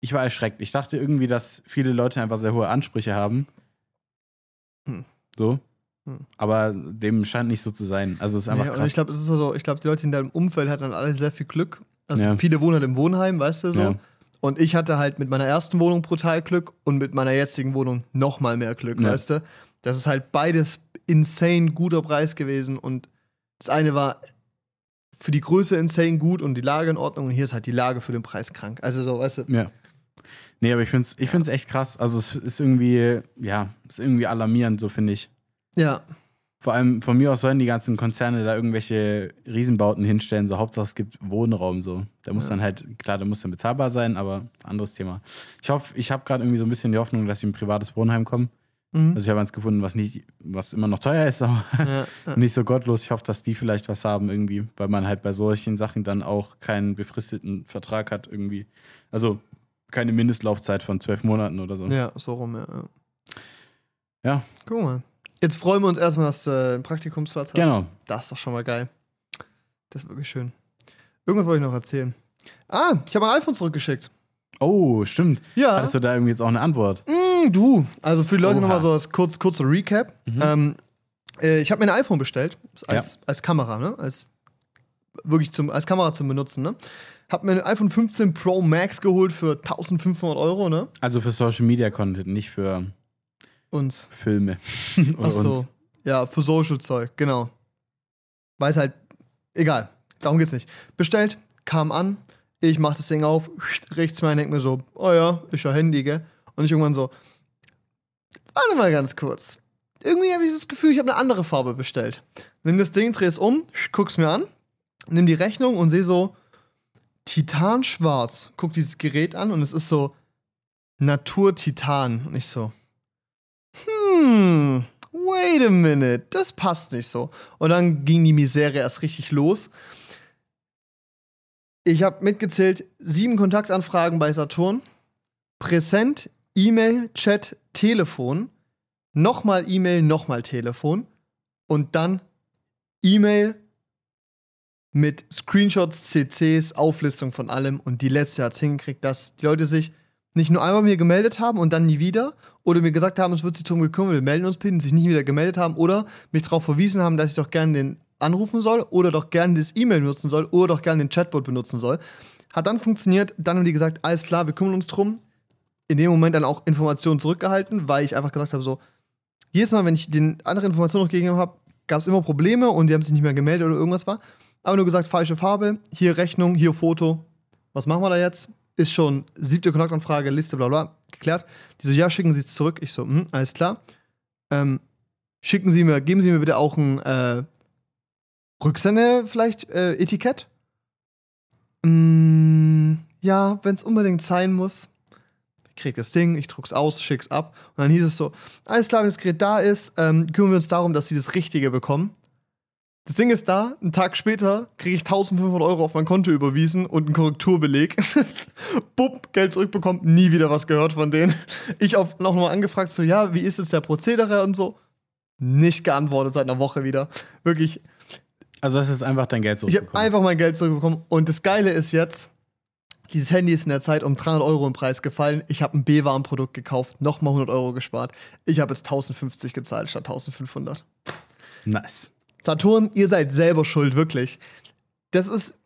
ich war erschreckt. Ich dachte irgendwie, dass viele Leute einfach sehr hohe Ansprüche haben. Hm. So. Hm. Aber dem scheint nicht so zu sein. Also es ist einfach Nee, und krass. ich glaube, es ist so, ich glaube, die Leute in deinem Umfeld hatten dann alle sehr viel Glück. Also Ja. viele wohnen halt im Wohnheim, weißt du so. Ja. Und ich hatte halt mit meiner ersten Wohnung brutal Glück und mit meiner jetzigen Wohnung noch mal mehr Glück, Ja. weißt du? Das ist halt beides insane guter Preis gewesen und das eine war für die Größe insane gut und die Lage in Ordnung und hier ist halt die Lage für den Preis krank. Also so, weißt du? Ja. Nee, aber ich finde es ich find's echt krass. Also es ist irgendwie, ja, ist irgendwie alarmierend, so finde ich. Ja. Vor allem von mir aus sollen die ganzen Konzerne da irgendwelche Riesenbauten hinstellen. So Hauptsache es gibt Wohnraum so. Da muss Ja. dann halt, klar, da muss dann bezahlbar sein, aber anderes Thema. Ich hoffe, ich habe gerade irgendwie so ein bisschen die Hoffnung, dass ich in ein privates Wohnheim komme. Mhm. Also ich habe eins gefunden, was nicht, was immer noch teuer ist, aber ja, ja. *laughs* nicht so gottlos. Ich hoffe, dass die vielleicht was haben irgendwie, weil man halt bei solchen Sachen dann auch keinen befristeten Vertrag hat irgendwie. Also keine Mindestlaufzeit von zwölf Monaten oder so. ja, so rum, ja. ja. Guck mal. Jetzt freuen wir uns erstmal, dass du einen Praktikumsplatz hast. Genau. Das ist doch schon mal geil. Das ist wirklich schön. Irgendwas wollte ich noch erzählen. Ah, ich habe ein iPhone zurückgeschickt. Oh, stimmt. Ja. Hattest du da irgendwie jetzt auch eine Antwort? Mm, du. Also für die Leute nochmal so als kurz, kurzer Recap. Mhm. Ähm, äh, ich habe mir ein iPhone bestellt. Als, als Kamera, ne? Als, wirklich zum, als Kamera zum Benutzen, ne? Hab mir ein iPhone 15 Pro Max geholt für 1500 Euro, ne? Also für Social Media Content, nicht für Und Filme. *laughs* Oder Ach so. uns. Ja, für Social-Zeug, genau. Weiß halt, egal, darum geht's nicht. Bestellt, kam an, ich mach das Ding auf, rechts mal, denk mir so, oh ja, ist ja Handy, gell? Und ich irgendwann so, warte mal ganz kurz. Irgendwie habe ich das Gefühl, ich habe eine andere Farbe bestellt. Nimm das Ding, dreh es um, guck's mir an, nimm die Rechnung und sehe so, Titanschwarz. Guck dieses Gerät an und es ist so Natur-Titan. Und ich so, hm, wait a minute, das passt nicht so. Und dann ging die Misere erst richtig los. Ich habe mitgezählt, sieben Kontaktanfragen bei Saturn, Präsent, E-Mail, Chat, Telefon, nochmal E-Mail, nochmal Telefon und dann E-Mail mit Screenshots, CCs, Auflistung von allem und die letzte hat es hingekriegt, dass die Leute sich nicht nur einmal mir gemeldet haben und dann nie wieder oder mir gesagt haben, es wird sich darum gekümmert, wir melden uns bitte, und sich nicht wieder gemeldet haben oder mich darauf verwiesen haben, dass ich doch gerne den anrufen soll oder doch gerne das E-Mail benutzen soll oder doch gerne den Chatbot benutzen soll. Hat dann funktioniert, dann haben die gesagt, alles klar, wir kümmern uns drum. In dem Moment dann auch Informationen zurückgehalten, weil ich einfach gesagt habe, so, jedes Mal, wenn ich den andere Informationen noch gegeben habe, gab es immer Probleme und die haben sich nicht mehr gemeldet oder irgendwas war. Aber nur gesagt, falsche Farbe, hier Rechnung, hier Foto. Was machen wir da jetzt? Ist schon siebte Kontaktanfrage, Liste, bla bla, geklärt. Die so, ja, schicken Sie es zurück. Ich so, hm, alles klar. Ähm, schicken Sie mir, geben Sie mir bitte auch ein äh, Rücksende vielleicht äh, Etikett. Mm, ja, wenn es unbedingt sein muss. Ich krieg das Ding, ich druck's aus, schick's ab. Und dann hieß es so, alles klar, wenn das Gerät da ist, ähm, kümmern wir uns darum, dass sie das Richtige bekommen. Das Ding ist da, einen Tag später kriege ich 1500 Euro auf mein Konto überwiesen und einen Korrekturbeleg. *laughs* Bupp, Geld zurückbekommen, nie wieder was gehört von denen. Ich auf noch mal angefragt, so, ja, wie ist jetzt der Prozedere und so. Nicht geantwortet seit einer Woche wieder. Wirklich, Also das ist einfach dein Geld ich habe zurückbekommen. einfach mein Geld zurückbekommen. Und das Geile ist jetzt, dieses Handy ist in der Zeit um 300 Euro im Preis gefallen. Ich habe ein B-Warenprodukt gekauft, nochmal 100 Euro gespart. Ich habe jetzt 1050 gezahlt statt 1500. nice. Saturn, ihr seid selber schuld, wirklich. Das ist.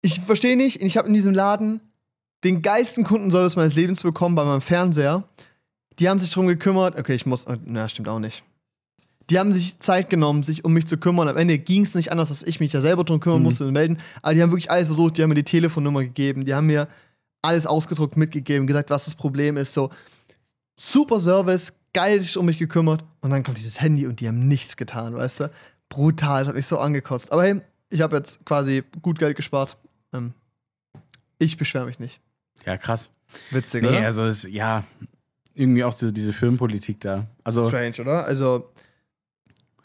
Ich verstehe nicht, ich habe in diesem Laden den geilsten Kundenservice meines Lebens bekommen bei meinem Fernseher. Die haben sich drum gekümmert. Okay, ich muss. Na, stimmt auch nicht. Die haben sich Zeit genommen, sich um mich zu kümmern. Am Ende ging es nicht anders, dass ich mich da selber drum kümmern Mhm. musste und melden. Aber die haben wirklich alles versucht. Die haben mir die Telefonnummer gegeben. Die haben mir alles ausgedruckt mitgegeben, gesagt, was das Problem ist. So super Service, geil sich um mich gekümmert. Und dann kommt dieses Handy und die haben nichts getan, weißt du? Brutal, das hat mich so angekotzt. Aber hey, ich habe jetzt quasi gut Geld gespart. Ähm, ich beschwere mich nicht. Ja, krass. Witzig, Nee, oder? also es, ja, irgendwie auch so diese Filmpolitik da. Also Strange, oder? Also,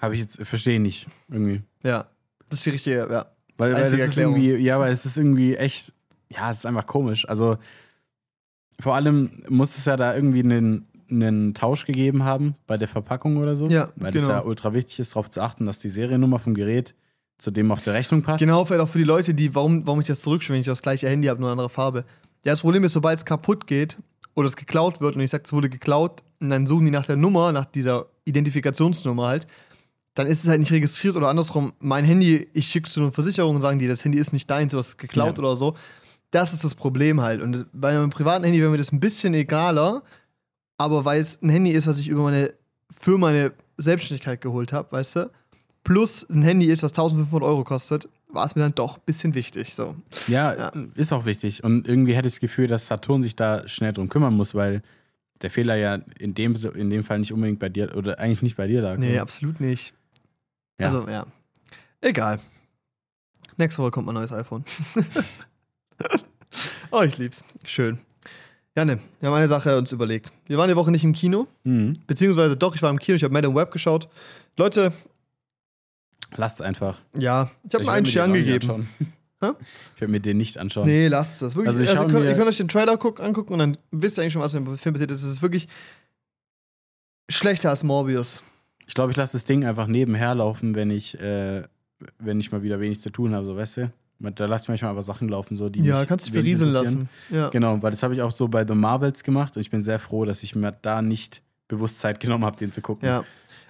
habe ich jetzt, verstehe nicht irgendwie. ja. Das ist die richtige, ja. Weil, weil das ist Erklärung. irgendwie, ja, weil es ist irgendwie echt, ja, es ist einfach komisch. Also vor allem muss es ja da irgendwie einen, einen Tausch gegeben haben bei der Verpackung oder so. Ja, Weil es genau. ja ultra wichtig ist, darauf zu achten, dass die Seriennummer vom Gerät zu dem auf der Rechnung passt. Genau, vielleicht auch für die Leute, die, warum, warum ich das zurückschwinge, wenn ich das gleiche Handy habe, nur eine andere Farbe. Ja, das Problem ist, sobald es kaputt geht oder es geklaut wird und ich sage, es wurde geklaut, und dann suchen die nach der Nummer, nach dieser Identifikationsnummer halt, dann ist es halt nicht registriert oder andersrum, mein Handy, ich schicke zu einer Versicherung und sagen die, das Handy ist nicht deins, du hast geklaut Ja. oder so. Das ist das Problem halt. Und bei einem privaten Handy wäre mir das ein bisschen egaler, aber weil es ein Handy ist, was ich über meine für meine Selbstständigkeit geholt habe, weißt du, plus ein Handy ist, was 1500 Euro kostet, war es mir dann doch ein bisschen wichtig. So. Ja, Ja. ist auch wichtig. Und irgendwie hätte ich das Gefühl, dass Saturn sich da schnell drum kümmern muss, weil der Fehler ja in dem, in dem Fall nicht unbedingt bei dir oder eigentlich nicht bei dir lag. Nee, so. absolut nicht. Ja. Also, ja. Egal. Nächste Woche kommt mein neues iPhone. *laughs* oh, ich lieb's. Schön. Ja, ne, wir haben eine Sache uns überlegt. Wir waren die Woche nicht im Kino, Mhm. beziehungsweise doch, ich war im Kino, ich habe Madame Web geschaut. Leute, Lasst es einfach. ja, ich habe mir einen Stern gegeben. Ich werde mir den nicht anschauen. Nee, lasst es. Wirklich, Also also ich ihr, schau könnt, ihr könnt euch den Trailer guck, angucken und dann wisst ihr eigentlich schon, was im Film passiert ist. Es ist wirklich schlechter als Morbius. Ich glaube, ich lasse das Ding einfach nebenher laufen, wenn ich, äh, wenn ich mal wieder wenig zu tun habe, so weißt du? Da lasse ich manchmal aber Sachen laufen, so die Ja, mich kannst dich berieseln lassen. Ja. Genau, weil das habe ich auch so bei The Marvels gemacht und ich bin sehr froh, dass ich mir da nicht bewusst Zeit genommen habe, den zu gucken. Ja.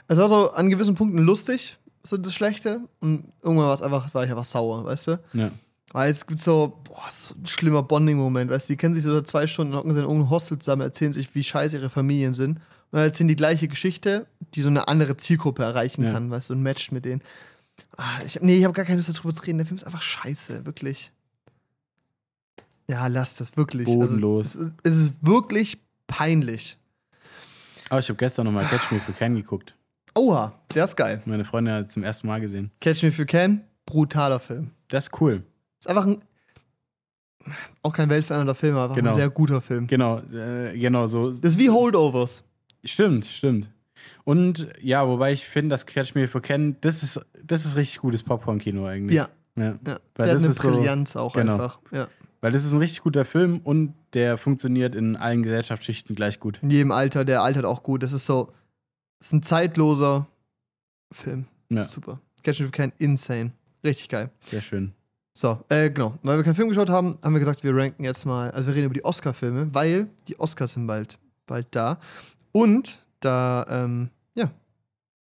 Es war so an gewissen Punkten lustig, so das Schlechte. Und irgendwann war es einfach, war ich einfach sauer, weißt du? Ja. Weil es gibt so, boah, so ein schlimmer Bonding-Moment, weißt du? Die kennen sich so zwei Stunden, hocken sie in irgendeinem Hostel zusammen, erzählen sich, wie scheiße ihre Familien sind. Und dann erzählen die gleiche Geschichte, die so eine andere Zielgruppe erreichen Ja. kann, weißt du? Und matcht mit denen. Ah, ich, hab- nee, ich habe gar keine Lust darüber zu reden. Der Film ist einfach scheiße, wirklich. Ja, lass das wirklich. Bodenlos. Also, es, ist, es ist wirklich peinlich. Aber ich habe gestern nochmal Catch Me If You Can geguckt. Oha, der ist geil. Meine Freundin hat zum ersten Mal gesehen. Catch Me If You Can, brutaler Film. Das ist cool. Ist einfach ein. Auch kein weltverändernder Film, aber Genau. ein sehr guter Film. Genau, äh, genau so. Das ist wie Holdovers. Stimmt, stimmt. Und ja, wobei ich finde, dass Catch Me If You Can, das ist, das ist richtig gutes Popcorn-Kino eigentlich. Ja, ja. ja. Weil das eine ist so- Brillanz auch genau. einfach. Ja. Weil das ist ein richtig guter Film und der funktioniert in allen Gesellschaftsschichten gleich gut. In jedem Alter, der altert auch gut. Das ist so. Das ist ein zeitloser Film. Ja, Super. Catch Me If You Can, insane. Richtig geil. sehr schön. So, äh, genau. Weil wir keinen Film geschaut haben, haben wir gesagt, wir ranken jetzt mal, also wir reden über die Oscar-Filme, weil die Oscars sind bald, bald da. Und da, ähm, ja,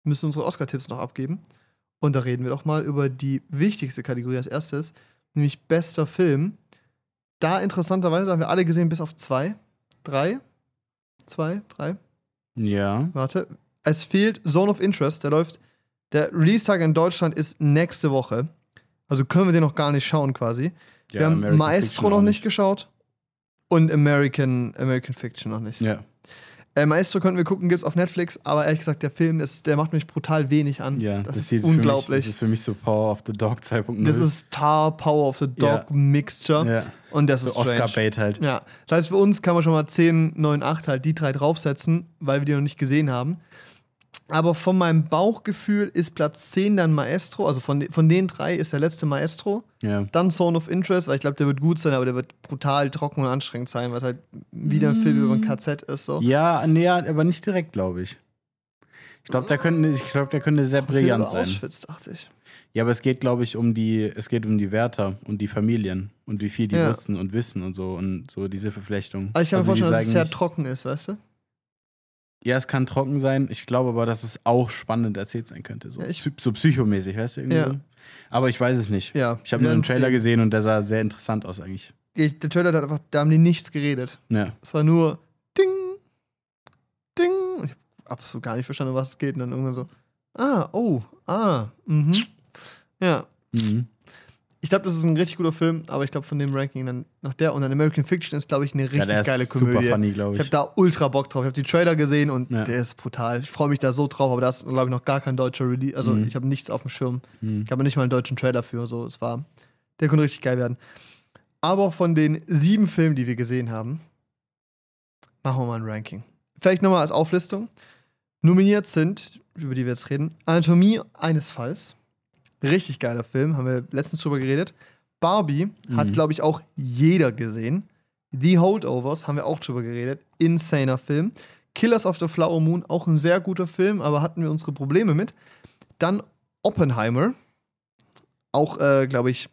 müssen unsere Oscar-Tipps noch abgeben. Und da reden wir doch mal über die wichtigste Kategorie als erstes, nämlich bester Film. Da interessanterweise haben wir alle gesehen, bis auf zwei. Drei? Zwei? Drei? Ja. Warte. Es fehlt Zone of Interest, der läuft. Der Release-Tag in Deutschland ist nächste Woche. Also können wir den noch gar nicht schauen quasi. ja wir haben American Maestro noch nicht geschaut und American, American Fiction noch nicht. Ja, Äh, Maestro könnten wir gucken, gibt's auf Netflix, aber ehrlich gesagt, der Film ist, der macht mich brutal wenig an. ja. das, ist hier unglaublich. Für mich, das ist für mich so Power of the Dog 2.0. Das ist Tar Power of the Dog Ja. Mixture ja. und das so ist. Oscar-Bait halt. Ja, das heißt, für uns kann man schon mal 10, 9, 8 halt die drei draufsetzen, weil wir die noch nicht gesehen haben. Aber von meinem Bauchgefühl ist Platz 10 dann Maestro, also von, de von den drei ist der letzte Maestro. Ja. Dann Zone of Interest, weil ich glaube, der wird gut sein, aber der wird brutal trocken und anstrengend sein, weil es halt wieder ein Film über ein KZ ist. So. Ja, nee, aber nicht direkt, glaube ich. Ich glaube, der könnte, ich glaube, der könnte sehr brillant sein. Auschwitz, dachte ich. Ja, aber es geht, glaube ich, um die, es geht um die Wärter und die Familien und wie viel die Ja. wussten und wissen und so und so diese Verflechtung. Aber ich kann Also mir die vorstellen, dass es sagen sehr trocken ist, weißt du? Ja, es kann trocken sein. Ich glaube aber, dass es auch spannend erzählt sein könnte. So, Ja, ich- so psychomäßig, weißt du? Irgendwie Ja. Aber ich weiß es nicht. Ja. Ich habe nur einen Trailer sehen. gesehen und der sah sehr interessant aus eigentlich. Ich, der Trailer hat einfach, da haben die nichts geredet. Ja. Es war nur Ding, Ding. Ich habe absolut gar nicht verstanden, um was es geht. Und dann irgendwann so, Ah, oh, ah, mhm. Ja. Mhm. Ich glaube, das ist ein richtig guter Film, aber ich glaube, von dem Ranking dann nach der und dann American Fiction ist, glaube ich, eine richtig Ja, geile super Komödie. funny, glaube ich ich. habe da ultra Bock drauf. Ich habe die Trailer gesehen und Ja. der ist brutal. Ich freue mich da so drauf, aber da ist, glaube ich, noch gar kein deutscher Release. Also, Mhm. ich habe nichts auf dem Schirm. Mhm. Ich habe nicht mal einen deutschen Trailer für. So, es war, der konnte richtig geil werden. Aber von den sieben Filmen, die wir gesehen haben, machen wir mal ein Ranking. Vielleicht nochmal als Auflistung. Nominiert sind, über die wir jetzt reden, Anatomie eines Falls. Richtig geiler Film, haben wir letztens drüber geredet. Barbie hat, Mhm. glaube ich, auch jeder gesehen. The Holdovers haben wir auch drüber geredet. Insaner Film. Killers of the Flower Moon, auch ein sehr guter Film, aber hatten wir unsere Probleme mit. Dann Oppenheimer, auch, äh, glaube ich,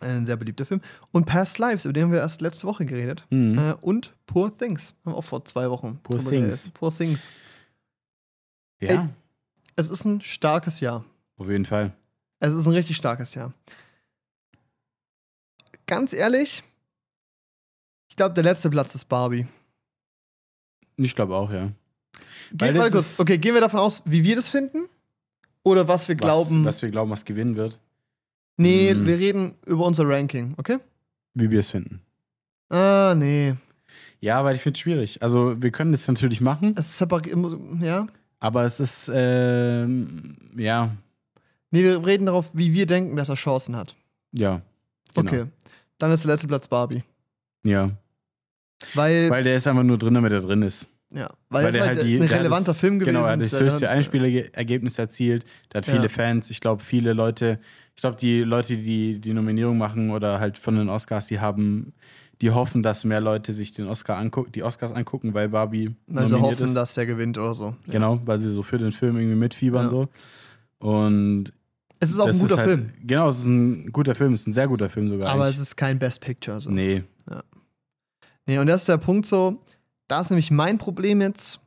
ein sehr beliebter Film. Und Past Lives, über den haben wir erst letzte Woche geredet. Mhm. Äh, und Poor Things, haben wir auch vor zwei Wochen. Poor Things. geredet. Poor Things. ja, ey. Es ist ein starkes Jahr. auf jeden Fall. Es ist ein richtig starkes Jahr. Ganz ehrlich, ich glaube, der letzte Platz ist Barbie. Ich glaube auch, ja. Geht, warte kurz. Okay, gehen wir davon aus, wie wir das finden? Oder was wir glauben? Was, was wir glauben, was gewinnen wird. nee, Hm. wir reden über unser Ranking, okay? Wie wir es finden. Ah, nee. Ja, weil ich finde es schwierig. Also, wir können das natürlich machen, Es ist separiert, ja? aber es ist, ähm, ja, Nee, wir reden darauf, wie wir denken, dass er Chancen hat. ja. Genau. Okay. Dann ist der letzte Platz Barbie. Ja. Weil, Weil der ist einfach nur drin, damit er drin ist. ja, weil, Weil der halt halt die, ein der relevanter das, Film gewesen Genau, er hat das ist. höchste Ja, Einspielergebnis erzielt. Der hat Ja. viele Fans. Ich glaube, viele Leute, ich glaube, die Leute, die die Nominierung machen oder halt von den Oscars, die haben, die hoffen, dass mehr Leute sich den Oscar angucken, die Oscars angucken, weil Barbie Weil sie hoffen, ist. dass der gewinnt oder so. Ja. Genau, weil sie so für den Film irgendwie mitfiebern Ja. so. Und Es ist auch das ein guter halt, Film, Genau, es ist ein guter Film, es ist ein sehr guter Film sogar. aber eigentlich. es ist kein Best Picture. So. nee, Nee, und das ist der Punkt so, da ist nämlich mein Problem jetzt.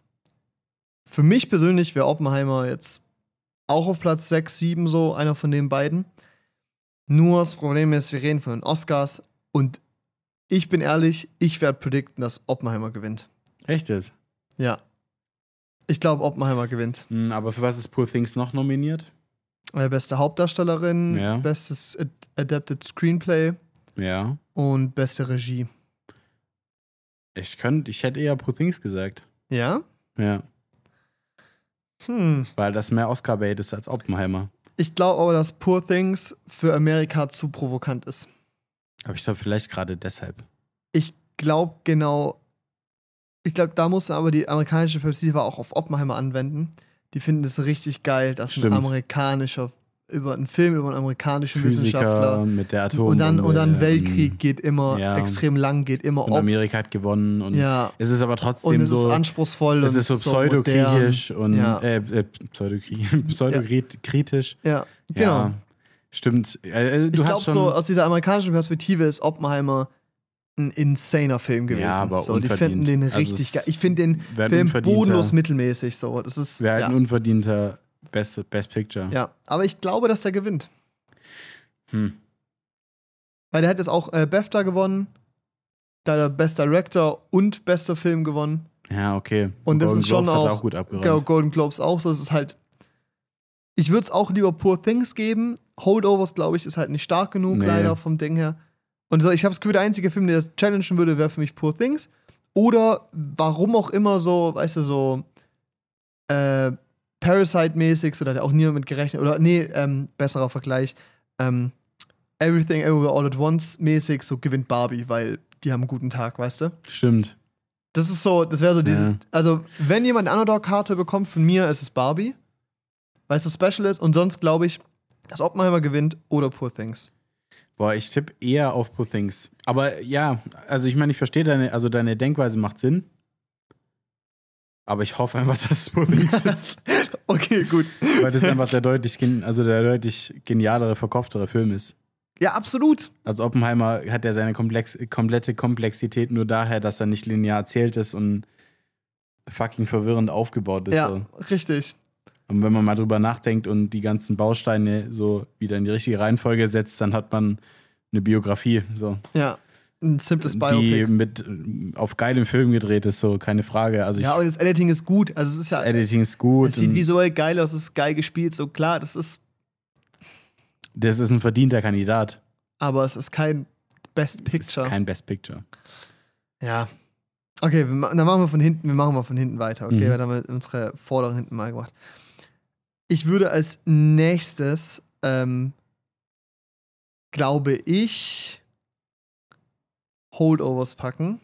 Für mich persönlich wäre Oppenheimer jetzt auch auf Platz 6, 7 so, einer von den beiden. Nur das Problem ist, wir reden von den Oscars und ich bin ehrlich, ich werde predikten, dass Oppenheimer gewinnt. echt jetzt. Ja. Ich glaube, Oppenheimer gewinnt. Hm, Aber für was ist Poor Things noch nominiert? Äh, beste Hauptdarstellerin, Ja. bestes Ad Adapted Screenplay Ja. und beste Regie. Ich könnte, ich hätte eher Poor Things gesagt. Ja? Ja. Hm. Weil das mehr Oscar-Bait ist als Oppenheimer. Ich glaube aber, dass Poor Things für Amerika zu provokant ist. Aber ich glaube, vielleicht gerade deshalb. Ich glaube genau, ich glaube, da muss aber die amerikanische Perspektive auch auf Oppenheimer anwenden. Die finden es richtig geil, dass Stimmt. ein amerikanischer, über einen Film über einen amerikanischen Physiker Wissenschaftler mit der Atom. und dann, und dann äh, Weltkrieg geht immer ja. extrem lang, geht immer Und. Amerika hat gewonnen. Und Ja, es ist aber und trotzdem es so. ist anspruchsvoll. Es und ist so modern. pseudokritisch und Ja. äh, äh, pseudokri- *laughs* pseudokritisch. Ja, genau. Stimmt. Äh, ich du glaube, hast schon. so aus dieser amerikanischen Perspektive ist Oppenheimer ein insaner Film gewesen. Ja, aber so, die finden den Also richtig es geil. Ich finde den Film bodenlos mittelmäßig. So, das ist Wäre halt ja, ein unverdienter Best, Best Picture. ja, aber ich glaube, dass der gewinnt, Hm. weil der hat jetzt auch äh, BAFTA gewonnen, da hat er Best Director und bester Film gewonnen. ja okay. Und das Golden ist schon Globes hat auch- auch gut abgeräumt. Genau, Golden Globes auch. So, das ist halt. Ich würde es auch lieber Poor Things geben. Holdovers, glaube ich, ist halt nicht stark genug, Nee. leider vom Ding her. Und so, ich habe das Gefühl, der einzige Film, der das challengen würde, wäre für mich Poor Things. Oder warum auch immer so, weißt du, so äh, Parasite-mäßig, so da hat auch niemand mit gerechnet. Oder nee, ähm, besserer Vergleich. Ähm, Everything Everywhere All at Once mäßig, so gewinnt Barbie, weil die haben einen guten Tag, weißt du? Stimmt. Das ist so, das wäre so dieses. Ja. Also, wenn jemand eine Underdog-Karte bekommt von mir, ist es Barbie. Weil es so special ist. Und sonst glaube ich, dass Oppenheimer gewinnt oder Poor Things. Boah, ich tippe eher auf Poor Things. Aber ja, also ich meine, ich verstehe deine, also deine Denkweise macht Sinn. Aber ich hoffe einfach, *laughs* dass es Poor Things ist. *laughs* Okay, gut. weil das einfach der deutlich, also der deutlich genialere, verkopftere Film ist. Ja, absolut. Also Oppenheimer hat ja seine komplex, komplette Komplexität nur daher, dass er nicht linear erzählt ist und fucking verwirrend aufgebaut ist. ja, So. richtig. Und wenn man mal drüber nachdenkt und die ganzen Bausteine so wieder in die richtige Reihenfolge setzt, dann hat man eine Biografie. So. Ja. ein simples die Biopic. mit äh, auf geilem Film gedreht ist, so keine Frage. Also Ja, aber das Editing ist gut. Also es ist ja. das Editing ist gut. es sieht und visuell geil aus, es ist geil gespielt, so klar, das ist. das ist ein verdienter Kandidat. Aber es ist kein Best Das ist Picture. kein Best Picture. ja. Okay, wir, dann machen wir von hinten, wir machen mal von hinten weiter, okay? Mhm. Dann haben wir unsere vorderen hinten mal gemacht. Ich würde als nächstes, ähm, glaube ich, Holdovers packen.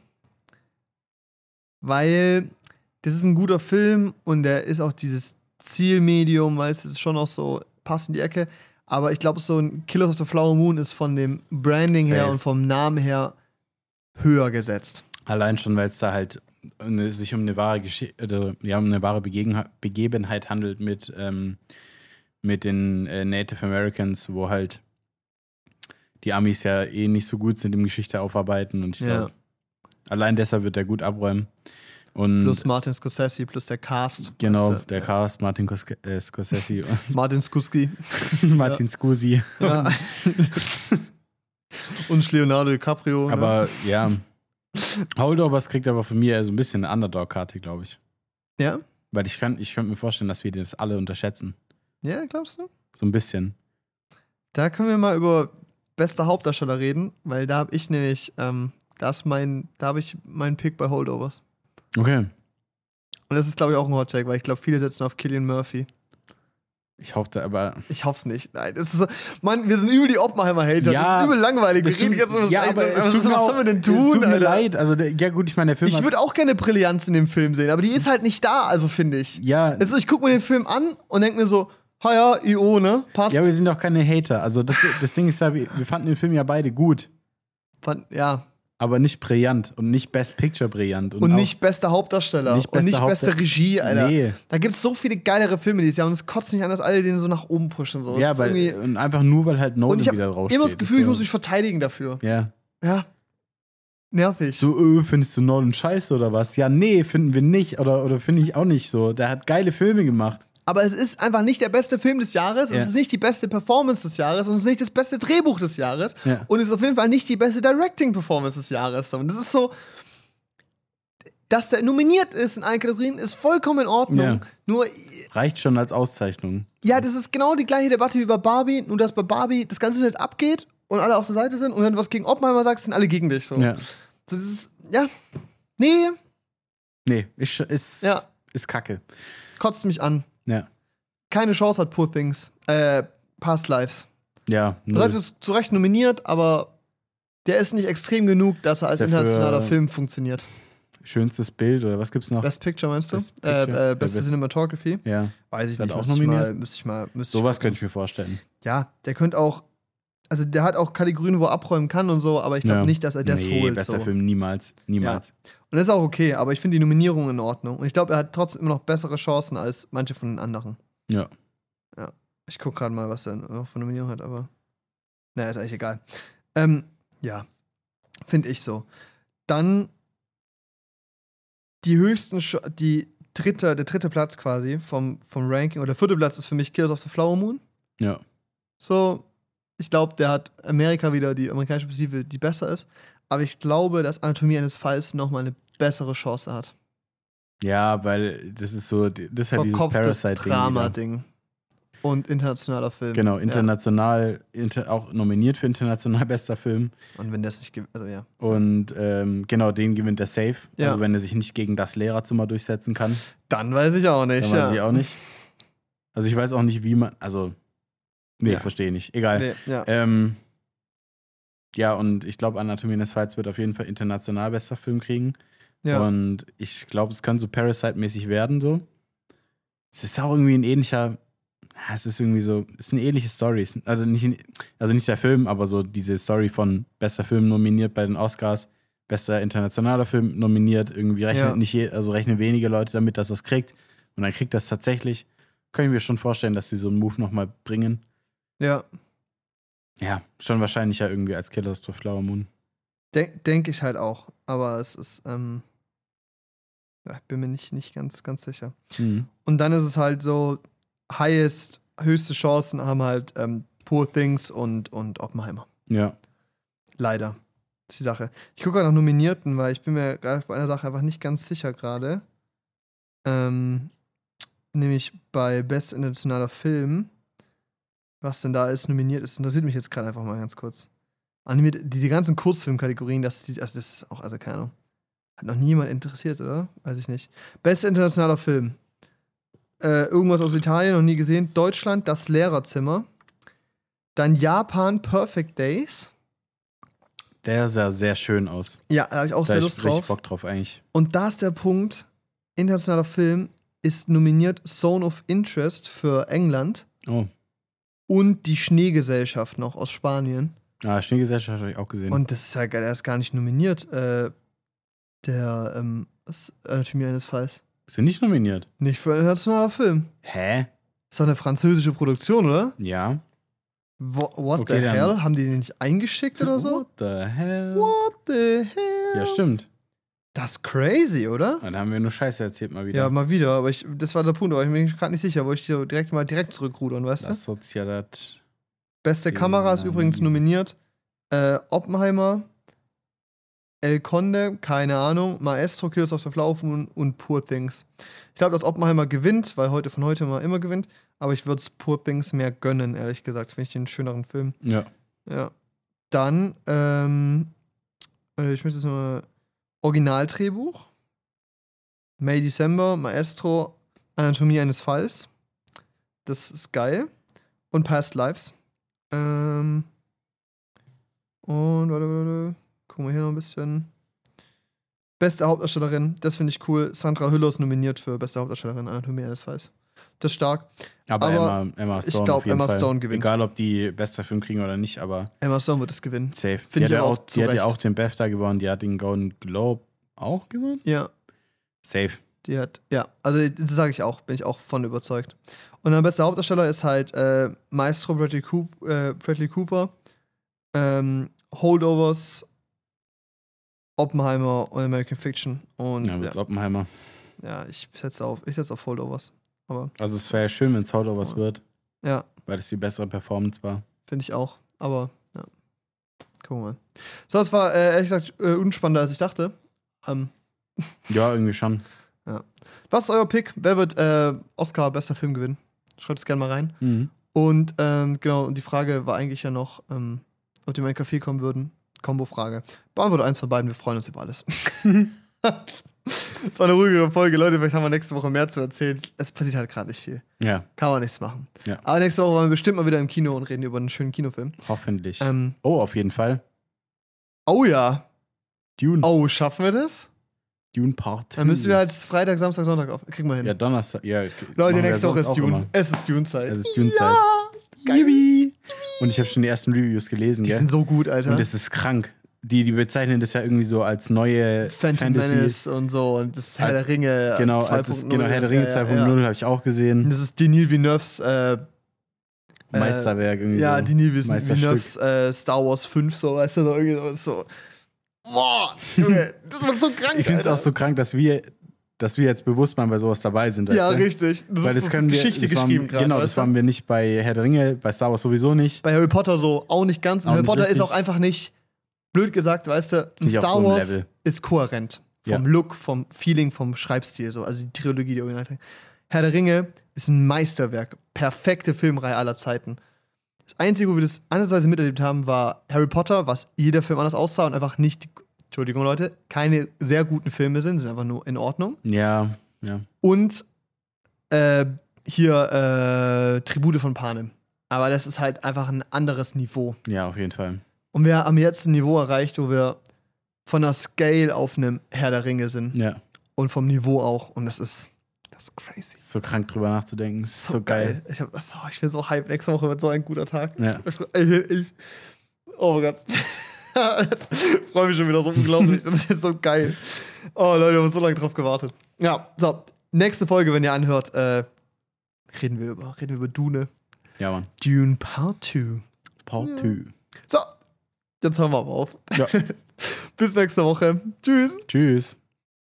Weil das ist ein guter Film und der ist auch dieses Zielmedium, weil es ist schon auch so, passt in die Ecke. Aber ich glaube, so ein Killers of the Flower Moon ist von dem Branding her Safe. und vom Namen her höher gesetzt. Allein schon, weil es da halt sich um eine wahre Geschichte, oder, ja, um eine wahre Begegen Begebenheit handelt mit, ähm, mit den äh, Native Americans, wo halt die Amis ja eh nicht so gut sind im Geschichte aufarbeiten und ich Ja. glaube, allein deshalb wird er gut abräumen. Und Plus Martin Scorsese, plus der Cast. genau, du? der Cast, Martin Koske äh, Scorsese *laughs* Martin Skuski. Martin Scusi. *laughs* Ja. *laughs* und Leonardo DiCaprio. ne? Aber ja, Holdovers kriegt aber von mir so ein bisschen eine Underdog-Karte, glaube ich. Ja? Weil ich kann, ich könnte mir vorstellen, dass wir das alle unterschätzen. Ja, glaubst du? So ein bisschen. Da können wir mal über bester Hauptdarsteller reden, weil da habe ich nämlich, ähm, das mein, da habe ich meinen Pick bei Holdovers. Okay. Und das ist, glaube ich, auch ein Hot Take, weil ich glaube, viele setzen auf Killian Murphy. Ich hoffe aber. Ich hoffe es nicht. Nein, das ist so, Mann, wir sind übel die Oppenheimer-Hater. Ja, das ist übel langweilig. Wir Das reden jetzt über das ja, aber was, es auch, sollen wir denn Es tun, tut mir Alter? leid. Also, ja, gut, ich meine, der Film Ich würde auch gerne Brillanz in dem Film sehen, aber die ist halt nicht da, also finde ich. Ja, Also ich gucke mir den Film an und denke mir so, ha ja, IO, ne? Passt. ja, wir sind doch keine Hater. Also, das, das Ding ist ja, wir, wir fanden den Film ja beide gut, Fand, ja. Aber nicht brillant und nicht Best Picture brillant. Und auch- nicht bester Hauptdarsteller. Nicht und nicht beste. Regie, Alter. Nee. Da gibt es so viele geilere Filme dieses Jahr und es kotzt mich an, dass alle den so nach oben pushen. So. Ja, Das weil, irgendwie- und einfach nur, weil halt und Nolan ich habe wieder immer draufsteht. das Gefühl, ist ich muss mich verteidigen dafür. Ja. Ja. Nervig. So, äh, findest du Nolan scheiße oder was? Ja, nee, finden wir nicht. Oder, oder finde ich auch nicht so. Der hat geile Filme gemacht. Aber es ist einfach nicht der beste Film des Jahres, Ja. es ist nicht die beste Performance des Jahres und es ist nicht das beste Drehbuch des Jahres Ja. und es ist auf jeden Fall nicht die beste Directing-Performance des Jahres. Und das ist so, dass der nominiert ist in allen Kategorien, ist vollkommen in Ordnung. Ja. Nur, Reicht schon als Auszeichnung. ja, das ist genau die gleiche Debatte wie bei Barbie, nur dass bei Barbie das ganze Internet abgeht und alle auf der Seite sind und wenn du was gegen Oppenheimer sagst, sind alle gegen dich. So. Ja. So, das ist, ja, nee, Nee, ist, ist, Ja. ist kacke. kotzt mich an. Ja. Keine Chance hat Poor Things, äh, Past Lives. Ja, null. Ralf ist zu Recht nominiert, aber der ist nicht extrem genug, dass er als internationaler Film funktioniert. Schönstes Bild oder was gibt's noch? Best Picture meinst du? Best Picture? Äh, äh, Ja, beste Best- Cinematography? ja, Weiß ich nicht. auch müsste ich nominiert? mal, müsste ich mal, müsste sowas ich könnte ich mir vorstellen. Ja, der könnte auch, also der hat auch Kategorien, wo er abräumen kann und so, aber ich glaube Ja. nicht, dass er das nee, holt. bester so. Film niemals. Niemals. Und das ist auch okay, aber ich finde die Nominierung in Ordnung. Und ich glaube, er hat trotzdem immer noch bessere Chancen als manche von den anderen. Ja. Ich gucke gerade mal, was er noch für Nominierung hat, aber. Naja, ist eigentlich egal. Ähm, ja. Finde ich so. Dann die höchsten, Sch- die dritte, der dritte Platz quasi vom, vom Ranking, oder der vierte Platz ist für mich Killers of the Flower Moon. Ja. So, ich glaube, der hat Amerika wieder, die amerikanische Perspektive, die besser ist. Aber ich glaube, dass Anatomie eines Falls nochmal eine bessere Chance hat. Ja, weil das ist so, das ist halt dieses Parasite-Ding. Drama-Ding. Und internationaler Film. Genau, Ja. international, inter, auch nominiert für international bester Film. Und wenn das nicht gibt, also ja. Und ähm, genau, den gewinnt der Safe. Ja. Also wenn er sich nicht gegen das Lehrerzimmer durchsetzen kann, Dann weiß ich auch nicht. dann weiß ja. ich auch nicht. Also ich weiß auch nicht, wie man, also, nee, Ja. verstehe nicht. Egal. Nee, ja. Ähm, ja, und ich glaube, Anatomie eines Falls wird auf jeden Fall international bester Film kriegen. ja. Und ich glaube, es könnte so Parasite-mäßig werden, so. Es ist auch irgendwie ein ähnlicher, es ist irgendwie so, es ist eine ähnliche Story. Also nicht, also nicht der Film, aber so diese Story von bester Film nominiert bei den Oscars, bester internationaler Film nominiert, irgendwie rechnet Ja. nicht, je, also rechnen wenige Leute damit, dass das kriegt. Und dann kriegt das tatsächlich. Kann ich mir schon vorstellen, dass sie so einen Move nochmal bringen. Ja. Ja, schon wahrscheinlicher irgendwie als Killers the Flower Moon. Denke denk ich halt auch. Aber es ist, ähm, ja, ich bin mir nicht, nicht ganz, ganz sicher. Mhm. Und dann ist es halt so, highest, höchste Chancen haben halt ähm, Poor Things und, und Oppenheimer. Ja. Leider. Das ist die Sache. Ich gucke gerade nach Nominierten, weil ich bin mir gerade bei einer Sache einfach nicht ganz sicher gerade. Ähm, nämlich bei Best Internationaler Film. Was denn da alles nominiert ist, interessiert mich jetzt gerade einfach mal ganz kurz. Animiert, diese ganzen Kurzfilmkategorien, das, also das ist auch, also keine Ahnung. Hat noch nie jemand interessiert, oder? Weiß ich nicht. Best internationaler Film. Äh, irgendwas aus Italien, noch nie gesehen. Deutschland, Das Lehrerzimmer. Dann Japan, Perfect Days. Der sah sehr schön aus. Ja, da habe ich auch Da sehr hab ich Lust drauf. Bock drauf eigentlich. Und da ist der Punkt: internationaler Film ist nominiert Zone of Interest für England Oh. Und die Schneegesellschaft noch aus Spanien. Ah, Schneegesellschaft habe ich auch gesehen. Und das ist ja geil, er ist gar nicht nominiert. Äh, der ähm, Anatomie eines Falls. Ist er nicht nominiert? Nicht für ein internationaler Film. Hä? Ist doch eine französische Produktion, oder? Ja. Wo, what Okay, the hell? Haben die den nicht eingeschickt oder so? What the hell? What the hell? Ja, stimmt. Das ist crazy, oder? Ah, Da haben wir nur Scheiße erzählt mal wieder. Ja, mal wieder, aber ich, das war der Punkt, aber ich bin mir gerade nicht sicher, wollte ich so direkt mal direkt zurückrudern, weißt du? das Sozialat. Beste Kamera ist übrigens nominiert. Äh, Oppenheimer, El Conde, keine Ahnung, Maestro, of the Flower Moon und Poor Things. Ich glaube, dass Oppenheimer gewinnt, weil heute von heute mal immer gewinnt, aber ich würde es Poor Things mehr gönnen, ehrlich gesagt. Finde ich den schöneren Film. Ja. Ja. Dann, ähm, äh, ich möchte jetzt mal Originaldrehbuch. May December, Maestro, Anatomie eines Falls. Das ist geil. Und Past Lives. Ähm, und, warte, warte, gucken wir hier noch ein bisschen. Beste Hauptdarstellerin, das finde ich cool. Sandra Hüller nominiert für beste Hauptdarstellerin, Anatomie eines Falls. Das ist stark. Aber, Aber Emma, Emma ich Stone. glaub, auf jeden Emma Fall. Stone gewinnt. Egal, ob die bester Film kriegen oder nicht, aber Emma Stone wird es gewinnen. safe. Find die ich hat, ja auch, die hat ja auch den BAFTA gewonnen. Die hat den Golden Globe auch gewonnen? Ja. Safe. Die hat, ja, also das sage ich auch, bin ich auch von überzeugt. Und der beste Hauptdarsteller ist halt äh, Maestro Bradley, Coop, äh, Bradley Cooper, ähm, Holdovers, Oppenheimer und American Fiction. Und Ja, ja, wird's Oppenheimer. ja, ich setze auf, ich setze auf Holdovers. Aber Also es wäre schön, wenn es Holdovers Ja. wird, ja, weil es die bessere Performance war. finde ich auch. Aber ja, gucken wir mal. So, das war äh, ehrlich gesagt äh, unspannender als ich dachte. Ähm, *laughs* Ja, irgendwie schon. was ist euer Pick? Wer wird äh, Oscar bester Film gewinnen? Schreibt es gerne mal rein. Mhm. Und ähm, genau, und die Frage war eigentlich ja noch, ähm, ob die mal in den Café kommen würden. Kombo-Frage. Beantworte eins von beiden, wir freuen uns über alles. *laughs* *laughs* *laughs* Es war eine ruhigere Folge, Leute. Vielleicht haben wir nächste Woche mehr zu erzählen. Es passiert halt gerade nicht viel. Ja, Kann man nichts machen. Ja. Aber nächste Woche wollen wir bestimmt mal wieder im Kino und reden über einen schönen Kinofilm. hoffentlich. Ähm, oh, auf jeden Fall. oh ja. Dune. Oh, schaffen wir das? Dune Part 2. Dann müssen wir halt Freitag, Samstag, Sonntag auf. Kriegen wir hin. Ja, Donnerstag. Ja, Leute, nächste Woche ist Dune. Es ist Dune-Zeit. Es ist Dune-Zeit. Geil. Yippie. Und ich habe schon die ersten Reviews gelesen, Die gell? sind so gut, Alter. Und das ist krank. Die, die bezeichnen das ja irgendwie so als neue Phantom Fantasy. Menace und so und das Herr Als- der Ringe Genau, 2.0. als es, genau, Herr der Ringe Ja, ja, 2.0 ja. habe ich auch gesehen. Das ist Denis Villeneuves äh, Äh, Meisterwerk irgendwie Ja, so. Denis. Villeneuves äh, Star Wars 5, so, weißt du, so irgendwie so. so. Boah, Junge, das war so krank, Ich finde es auch so krank, dass wir, dass wir jetzt bewusst mal bei sowas dabei sind. Ja, du? richtig. Das Weil ist das so können wir. Geschichte das geschrieben waren, gerade. Genau, das waren wir nicht bei Herr der Ringe, bei Star Wars sowieso nicht. Bei Harry Potter so auch nicht ganz. Auch Harry Potter ist richtig. auch einfach nicht, blöd gesagt, weißt du, Star so Wars ist kohärent. Vom Ja. Look, vom Feeling, vom Schreibstil, so. Also die Trilogie, die Original. Herr der Ringe ist ein Meisterwerk. Perfekte Filmreihe aller Zeiten. Das Einzige, wo wir das andersweise miterlebt haben, war Harry Potter, was jeder Film anders aussah und einfach nicht, Entschuldigung, Leute, keine sehr guten Filme sind, sind einfach nur in Ordnung. Ja, ja. Und äh, hier äh, Tribute von Panem. Aber das ist halt einfach ein anderes Niveau. Ja, auf jeden Fall. Und wir haben jetzt ein Niveau erreicht, wo wir von der Scale auf einem Herr der Ringe sind. Ja. Und vom Niveau auch. Und das ist, das ist crazy. So krank drüber nachzudenken. Ist so, geil. Ich, hab, oh, ich bin so hyped. Nächste Woche wird so ein guter Tag. Ja. Ich, ich, oh mein Gott. ich *laughs* freue mich schon wieder so unglaublich. Das ist so geil. Oh Leute, wir haben so lange drauf gewartet. Ja, so. Nächste Folge, wenn ihr anhört, äh, reden wir über, reden wir über Dune. Ja, Mann. Dune Part 2. Part 2. So, jetzt hören wir aber auf. Ja. *laughs* Bis nächste Woche. Tschüss. Tschüss.